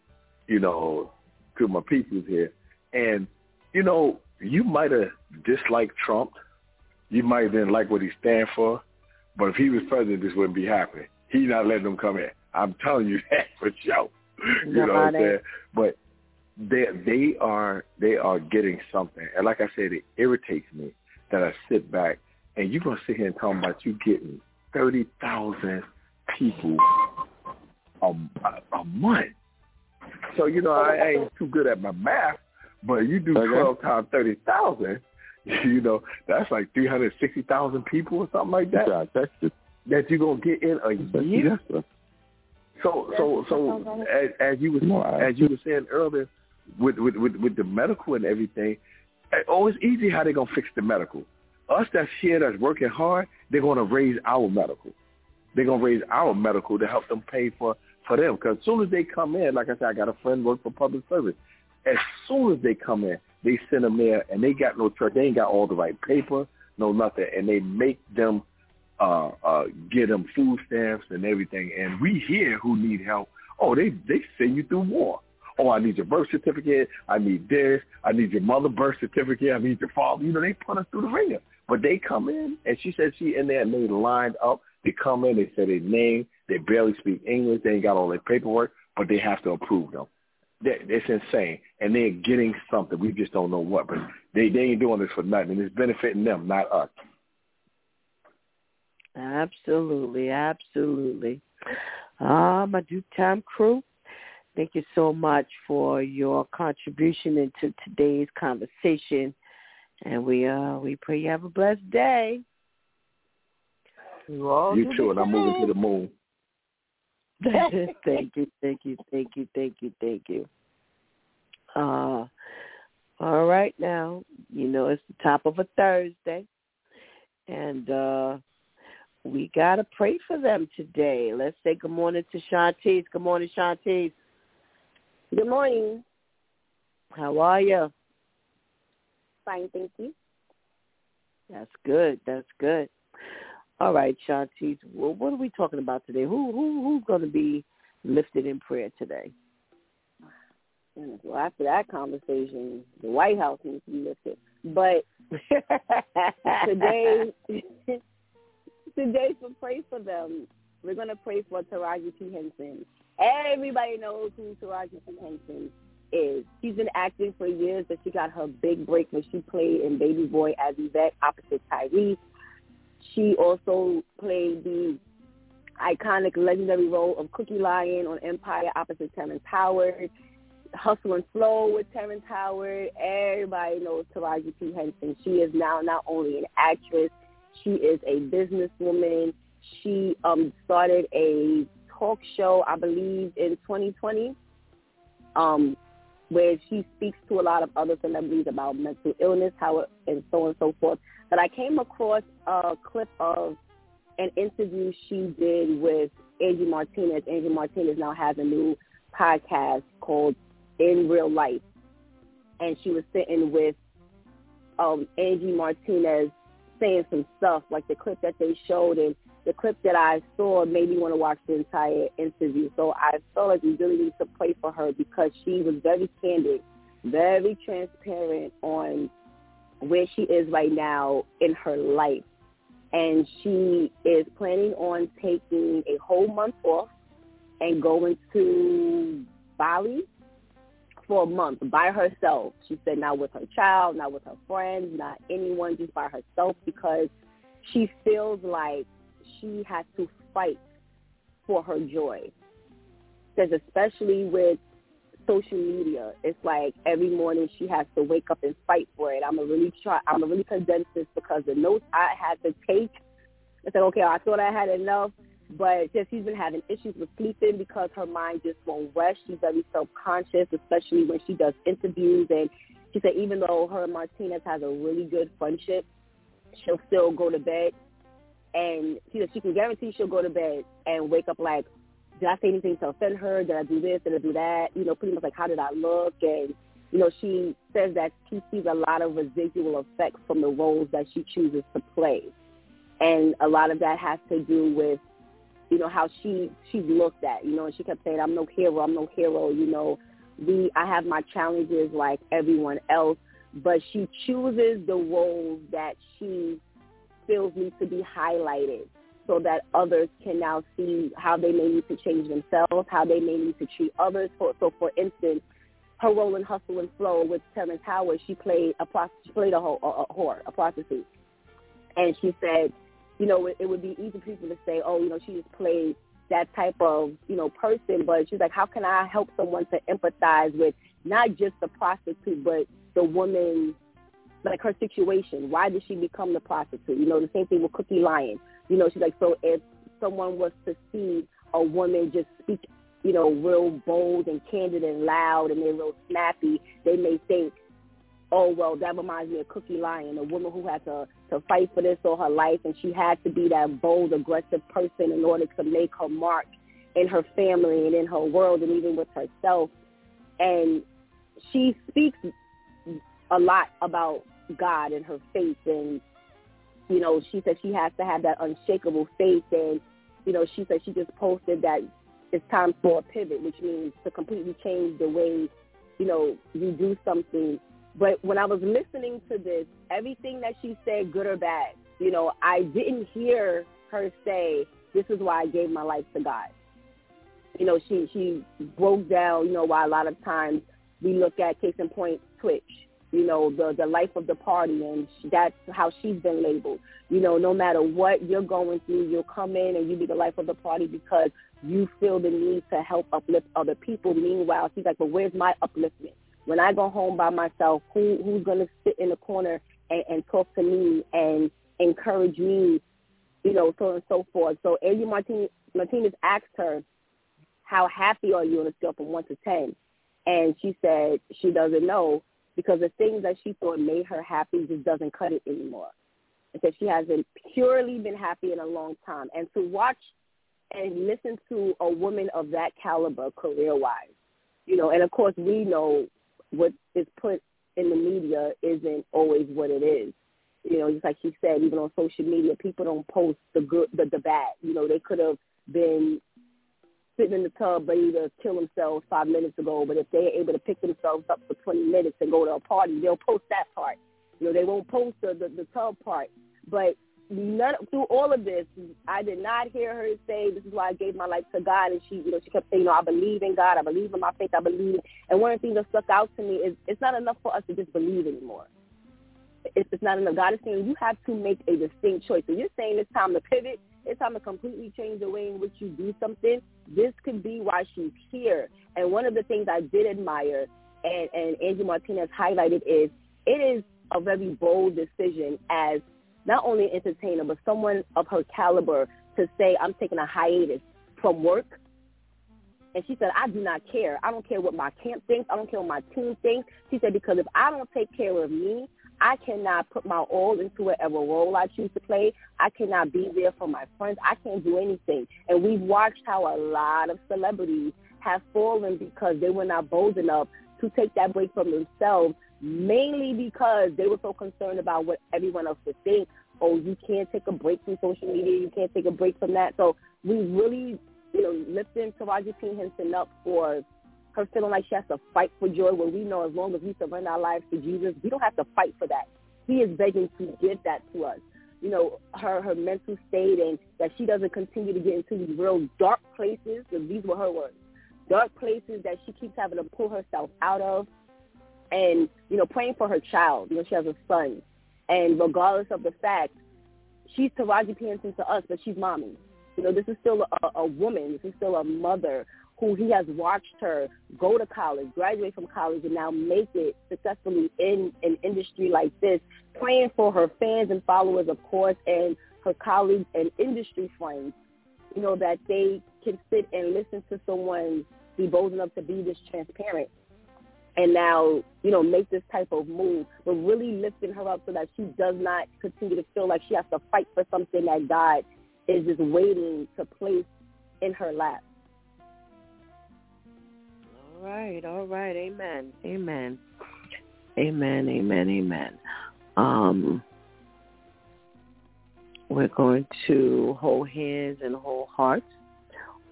you know, to my peoples here, and you know, you might have disliked Trump. You might have didn't like what he stand for, but if he was president, this wouldn't be happening. He not letting them come in. I'm telling you that for sure. You know what I'm saying? But they they are they are getting something, and like I said, it irritates me that I sit back and you're gonna sit here and talk about you getting thirty thousand people a, a, a month. So you know I ain't too good at my math, but you do Okay. twelve times thirty thousand. You know that's like three hundred sixty thousand people or something like that. Yeah, just That you're gonna get in a year. Yes, sir. So so so as, as you was No, I- as you were saying earlier, with with with, with the medical and everything, oh, it's easy how they gonna fix the medical. Us that's here that's working hard, they're gonna raise our medical. They're gonna raise our medical to help them pay for for them. Because as soon as they come in, like I said, I got a friend work for public service. As soon as they come in, they send them there, and they got no trust. They ain't got all the right paper, no nothing, and they make them uh, uh, get them food stamps and everything. And we hear who need help. Oh, they they send you through war. Oh, I need your birth certificate. I need this. I need your mother birth certificate. I need your father. You know, they put us through the ringer. But they come in, and she said she in there and they lined up. They come in, they say their name. They barely speak English. They ain't got all their paperwork, but they have to approve them. That, it's insane, and they're getting something. We just don't know what, but they they ain't doing this for nothing, and it's benefiting them, not us. Absolutely, absolutely. Uh, my DEW time crew, thank you so much for your contribution into today's conversation, and we uh we pray you have a blessed day. You, all you too, and I'm moving to the moon. thank you, thank you, thank you, thank you, thank you. Uh, all right now, you know it's the top of a Thursday, and uh, we gotta pray for them today. Let's say good morning to Shantice. Good morning, Shantice. Good morning. How are you? Fine, thank you. That's good. That's good. All right, Shantice. Well, what are we talking about today? Who who who's going to be lifted in prayer today? Well, after that conversation, the White House needs to be lifted. But today, today for pray for them, we're going to pray for Taraji P Henson. Everybody knows who Taraji P Henson is. She's been acting for years, but she got her big break when she played in Baby Boy as Yvette opposite Tyrese. She also played the iconic legendary role of Cookie Lyon on Empire opposite Terrence Howard. Hustle and Flow with Terrence Howard. Everybody knows Taraji P. Henson. She is now not only an actress, she is a businesswoman. She um, started a talk show, I believe, in 2020, um, where she speaks to a lot of other celebrities about mental illness, how it, and so on and so forth. But I came across a clip of an interview she did with Angie Martinez. Angie Martinez now has a new podcast called in real life. And she was sitting with um, Angie Martinez saying some stuff, like the clip that they showed and the clip that I saw made me want to watch the entire interview. So I felt like we really need to pray for her because she was very candid, very transparent on where she is right now in her life. And she is planning on taking a whole month off and going to Bali for a month by herself. She said not with her child, not with her friends, not anyone, just by herself because she feels like she has to fight for her joy. Says especially with social media, it's like every morning she has to wake up and fight for it. I'm gonna really try. I'm gonna really condense this because the notes I had to take. It's like okay, I thought I had enough but just she's been having issues with sleeping because her mind just won't rest. She's very self-conscious, especially when she does interviews. And she said even though her and Martinez has a really good friendship, she'll still go to bed. And she said she can guarantee she'll go to bed and wake up like, did I say anything to offend her? Did I do this? Did I do that? You know, pretty much like how did I look? And you know, she says that she sees a lot of residual effects from the roles that she chooses to play. And a lot of that has to do with you know, how she she's looked at, you know, and she kept saying, I'm no hero, I'm no hero, you know, we I have my challenges like everyone else, but she chooses the roles that she feels need to be highlighted so that others can now see how they may need to change themselves, how they may need to treat others. So, so for instance, her role in Hustle and Flow with Terrence Howard, she played a she played a, a, a whore, a prostitute, and she said you know, it, it would be easy for people to say, oh, you know, she just played that type of, you know, person. But she's like, how can I help someone to empathize with not just the prostitute, but the woman, like her situation? Why did she become the prostitute? You know, the same thing with Cookie Lyon. You know, she's like, so if someone was to see a woman just speak, you know, real bold and candid and loud and they're real snappy, they may think, oh well that reminds me of Cookie Lyon, a woman who had to to fight for this all her life and she had to be that bold, aggressive person in order to make her mark in her family and in her world and even with herself. And she speaks a lot about God and her faith and you know, she said she has to have that unshakable faith and you know, she said she just posted that it's time for a pivot, which means to completely change the way, you know, you do something. But when I was listening to this, everything that she said, good or bad, you know, I didn't hear her say, this is why I gave my life to God. You know, she, she broke down, you know, why a lot of times we look at case in point Twitch, you know, the, the life of the party and that's how she's been labeled. You know, no matter what you're going through, you'll come in and you be the life of the party because you feel the need to help uplift other people. Meanwhile, she's like, but where's my upliftment? When I go home by myself, who who's to sit in the corner and, and talk to me and encourage me, you know, so and so forth. So Angie Martinez, Martinez asked her, how happy are you on a scale from 1 to 10? And she said she doesn't know because the things that she thought made her happy just doesn't cut it anymore. And said she hasn't purely been happy in a long time. And to watch and listen to a woman of that caliber career-wise, you know, and of course we know what is put in the media isn't always what it is. You know, just like she said, even on social media, people don't post the good, the, the bad. You know, they could have been sitting in the tub ready to kill themselves five minutes ago, but if they're able to pick themselves up for 20 minutes and go to a party, they'll post that part. You know, they won't post the, the, the tub part. But none, through all of this, I did not hear her say, this is why I gave my life to God. And she, you know, she kept saying, you know, I believe in God. I believe in my faith. I believe. And one of the things that stuck out to me is it's not enough for us to just believe anymore. It's, it's not enough. God is saying you have to make a distinct choice. So you're saying it's time to pivot. It's time to completely change the way in which you do something. This could be why she's here. And one of the things I did admire and, and Angie Martinez highlighted is it is a very bold decision as not only an entertainer, but someone of her caliber to say, I'm taking a hiatus from work. And she said, I do not care. I don't care what my camp thinks. I don't care what my team thinks. She said, because if I don't take care of me, I cannot put my all into whatever role I choose to play. I cannot be there for my friends. I can't do anything. And we've watched how a lot of celebrities have fallen because they were not bold enough to take that break from themselves, mainly because they were so concerned about what everyone else would think. Oh, you can't take a break from social media. You can't take a break from that. So we really, you know, lifting Taraji P. Henson up for her feeling like she has to fight for joy when we know as long as we surrender our lives to Jesus, we don't have to fight for that. He is begging to give that to us. You know, her her mental state and that she doesn't continue to get into these real dark places, because these were her words, dark places that she keeps having to pull herself out of. And, you know, praying for her child. You know, she has a son. And regardless of the fact, she's Taraji P. Henson to us, but she's mommy. You know, this is still a, a woman. This is still a mother who he has watched her go to college, graduate from college, and now make it successfully in an industry like this, praying for her fans and followers, of course, and her colleagues and industry friends, you know, that they can sit and listen to someone be bold enough to be this transparent and now, you know, make this type of move, but really lifting her up so that she does not continue to feel like she has to fight for something that God is just waiting to place in her lap. All right, all right. Amen. Amen. Amen. Amen. Amen. Um, we're going to hold hands and hold hearts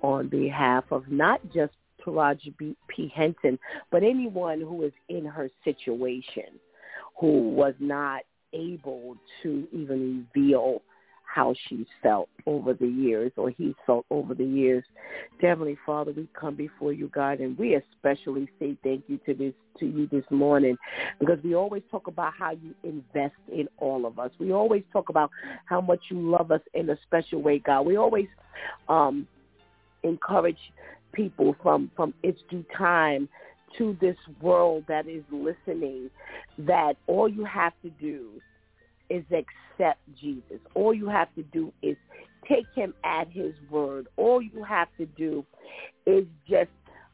on behalf of not just Taraji P. Henson, but anyone who is in her situation who was not able to even reveal how she felt over the years or he felt over the years. Heavenly Father, we come before you, God, and we especially say thank you to this to you this morning because we always talk about how you invest in all of us. We always talk about how much you love us in a special way, God. We always um encourage people from from its DEW time to this world that is listening that all you have to do is accept Jesus. All you have to do is take him at his word. All you have to do is just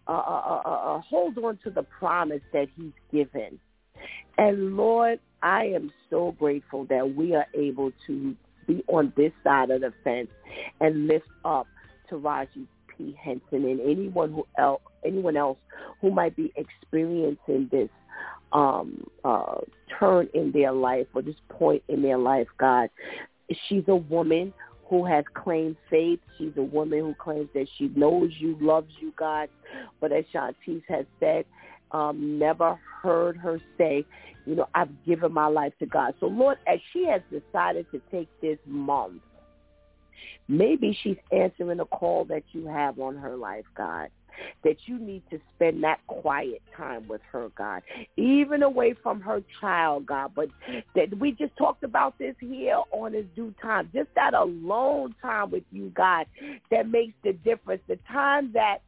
uh, uh, uh, uh, hold on to the promise that he's given. And Lord, I am so grateful that we are able to be on this side of the fence and lift up Taraji Henson and anyone who else, anyone else who might be experiencing this um, uh, turn in their life or this point in their life, God. She's a woman who has claimed faith. She's a woman who claims that she knows you, loves you, God. But as Shantice has said, um, never heard her say, you know, I've given my life to God. So, Lord, as she has decided to take this month, maybe she's answering a call that you have on her life, God that you need to spend that quiet time with her, God, even away from her child, God. But that we just talked about this here on his DEW time. Just that alone time with you, God, that makes the difference. The time that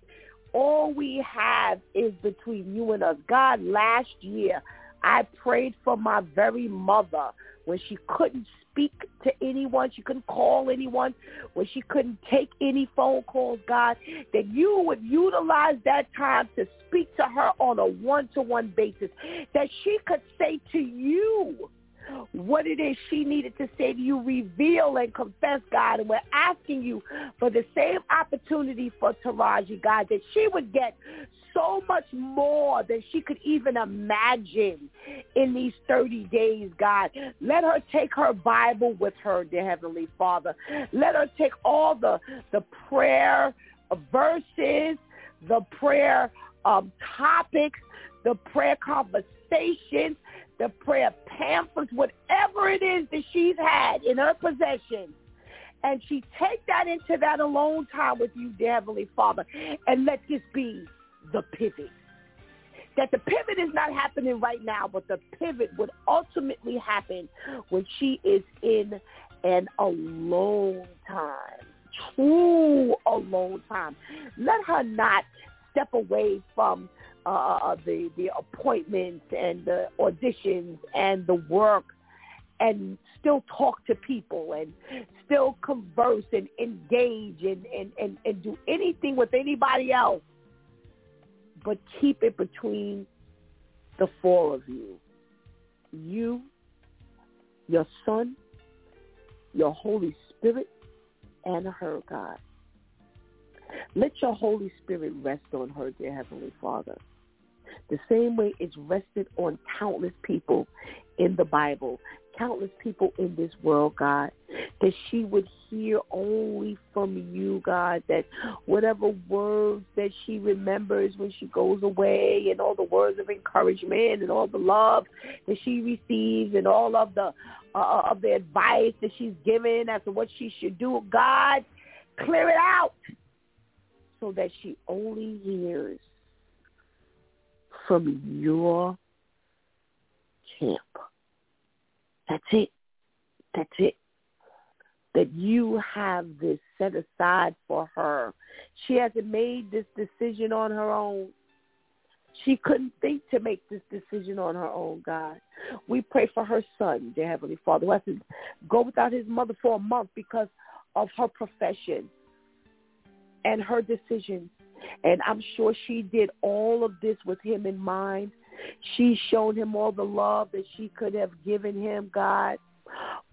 all we have is between you and us. God, last year I prayed for my very mother when she couldn't speak to anyone, she couldn't call anyone, when she couldn't take any phone calls, God, that you would utilize that time to speak to her on a one-to-one basis, that she could say to you, what it is she needed to say to you, reveal and confess, God. And we're asking you for the same opportunity for Taraji, God, that she would get so much more than she could even imagine in these 30 days, God. Let her take her Bible with her, dear Heavenly Father. Let her take all the, the prayer verses, the prayer um, topics, the prayer conversations, the prayer pamphlets, whatever it is that she's had in her possession. And she take that into that alone time with you, dear Heavenly Father, and let this be the pivot. That the pivot is not happening right now, but the pivot would ultimately happen when she is in an alone time, true alone time. Let her not step away from uh, the the appointments and the auditions and the work and still talk to people and still converse and engage and, and, and, and do anything with anybody else but keep it between the four of you. You, your son, your Holy Spirit, and her, God. Let your Holy Spirit rest on her, dear Heavenly Father. The same way it's rested on countless people in the Bible countless people in this world, God, that she would hear only from you, God, that whatever words that she remembers when she goes away and all the words of encouragement and all the love that she receives and all of the uh, of the advice that she's given as to what she should do, God, clear it out so that she only hears from your camp. That's it. That's it. That you have this set aside for her. She hasn't made this decision on her own. She couldn't think to make this decision on her own, God. We pray for her son, dear Heavenly Father, who has to go without his mother for a month because of her profession and her decision. And I'm sure she did all of this with him in mind. She shown him all the love that she could have given him, God.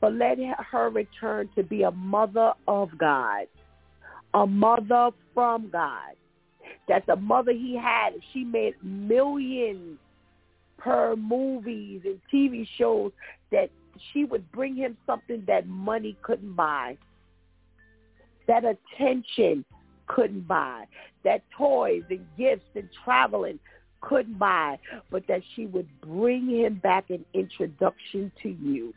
But let her return to be a mother of God, a mother from God. That the mother he had, she made millions per movies and TV shows, that she would bring him something that money couldn't buy, that attention couldn't buy, that toys and gifts and traveling couldn't buy, but that she would bring him back an introduction to you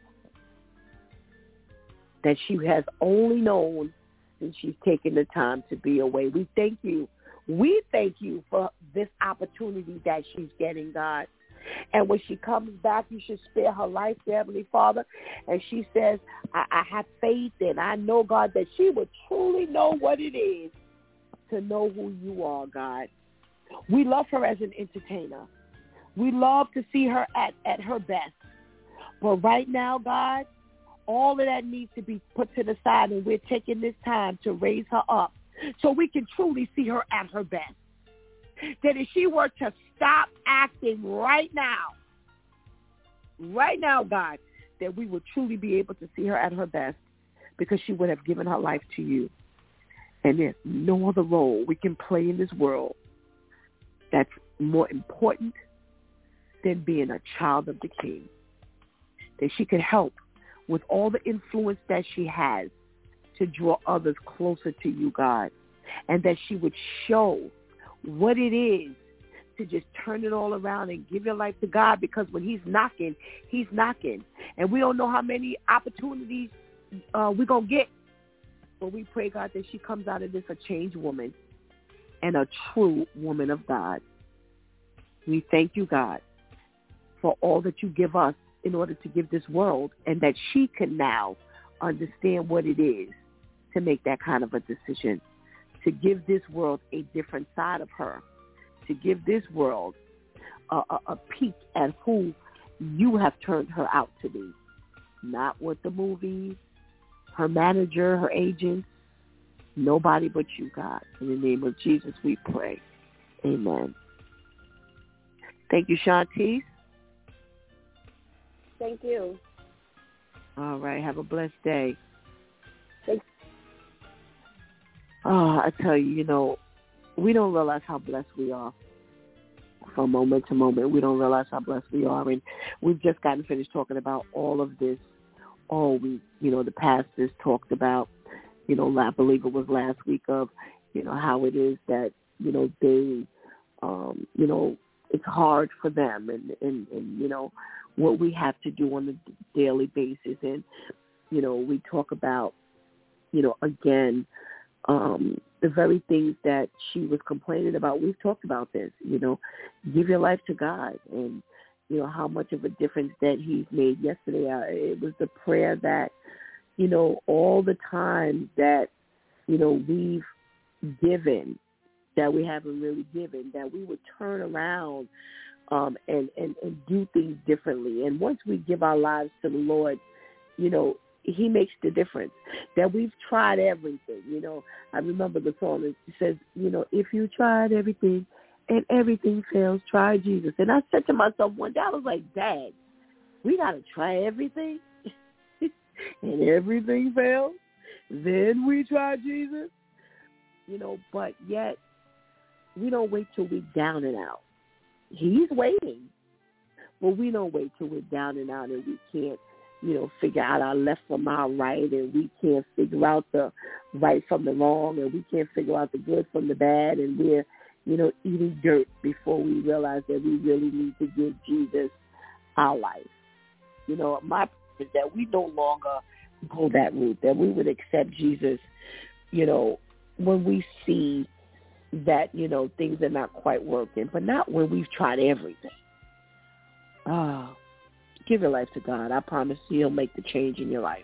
that she has only known since she's taken the time to be away. We thank you. We thank you for this opportunity that she's getting, God. And when she comes back, you should spare her life, Heavenly Father. And she says, I, I have faith and I know, God, that she would truly know what it is to know who you are, God. We love her as an entertainer. We love to see her at, at her best. But right now, God, all of that needs to be put to the side, and we're taking this time to raise her up so we can truly see her at her best. That if she were to stop acting right now, right now, God, that we would truly be able to see her at her best because she would have given her life to you. And there's no other role we can play in this world that's more important than being a child of the King. That she could help with all the influence that she has to draw others closer to you, God. And that she would show what it is to just turn it all around and give your life to God because when he's knocking, he's knocking. And we don't know how many opportunities uh, we're going to get. But we pray, God, that she comes out of this a changed woman and a true woman of God. We thank you, God, for all that you give us in order to give this world and that she can now understand what it is to make that kind of a decision, to give this world a different side of her to give this world a, a, a peek at who you have turned her out to be. Not what the movies, her manager, her agent, nobody but you, God. In the name of Jesus, we pray. Amen. Thank you, Shantice. Thank you. All right. Have a blessed day. Thanks. Oh, ah, I tell you, you know, we don't realize how blessed we are from moment to moment. We don't realize how blessed we are. And we've just gotten finished talking about all of this all week. You know, the pastors talked about, you know, I believe it was last week of, you know, how it is that, you know, they, um, you know, it's hard for them and, and, and, you know, what we have to do on a daily basis. And, you know, we talk about, you know, again, um, the very things that she was complaining about. We've talked about this, you know, give your life to God and, you know, how much of a difference that he's made yesterday. Uh, it was the prayer that, you know, all the time that, you know, we've given that we haven't really given, that we would turn around um, and, and, and do things differently. And once we give our lives to the Lord, you know, he makes the difference. That we've tried everything. You know, I remember the song that says, you know, if you tried everything and everything fails, try Jesus. And I said to myself one day, I was like, Dad, we got to try everything and everything fails. Then we try Jesus. You know, but yet we don't wait till we're down and out. He's waiting. But we don't wait till we're down and out and we can't you know, figure out our left from our right and we can't figure out the right from the wrong and we can't figure out the good from the bad and we're, you know, eating dirt before we realize that we really need to give Jesus our life. You know, my is that we no longer go that route, that we would accept Jesus, you know, when we see that, you know, things are not quite working, but not when we've tried everything. Oh, Give your life to God. I promise you he'll make the change in your life.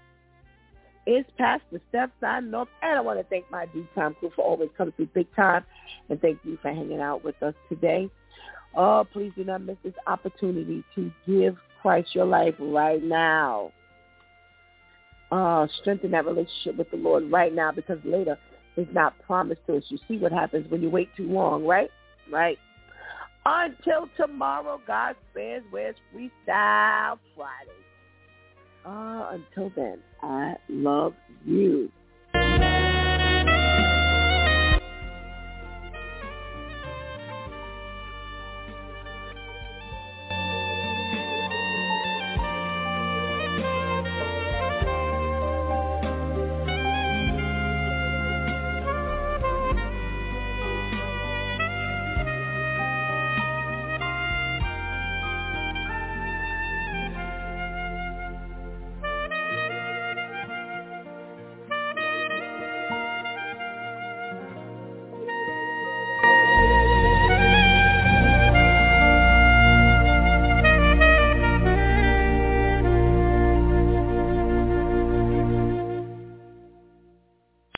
It's Pastor Steph signing off, and I want to thank my DEW Time crew for always coming through big time, and thank you for hanging out with us today. Oh, please do not miss this opportunity to give Christ your life right now. Uh, strengthen that relationship with the Lord right now because later is not promised to us. You see what happens when you wait too long, right? Right. Until tomorrow, God spares where's Freestyle Friday. Uh, until then, I love you.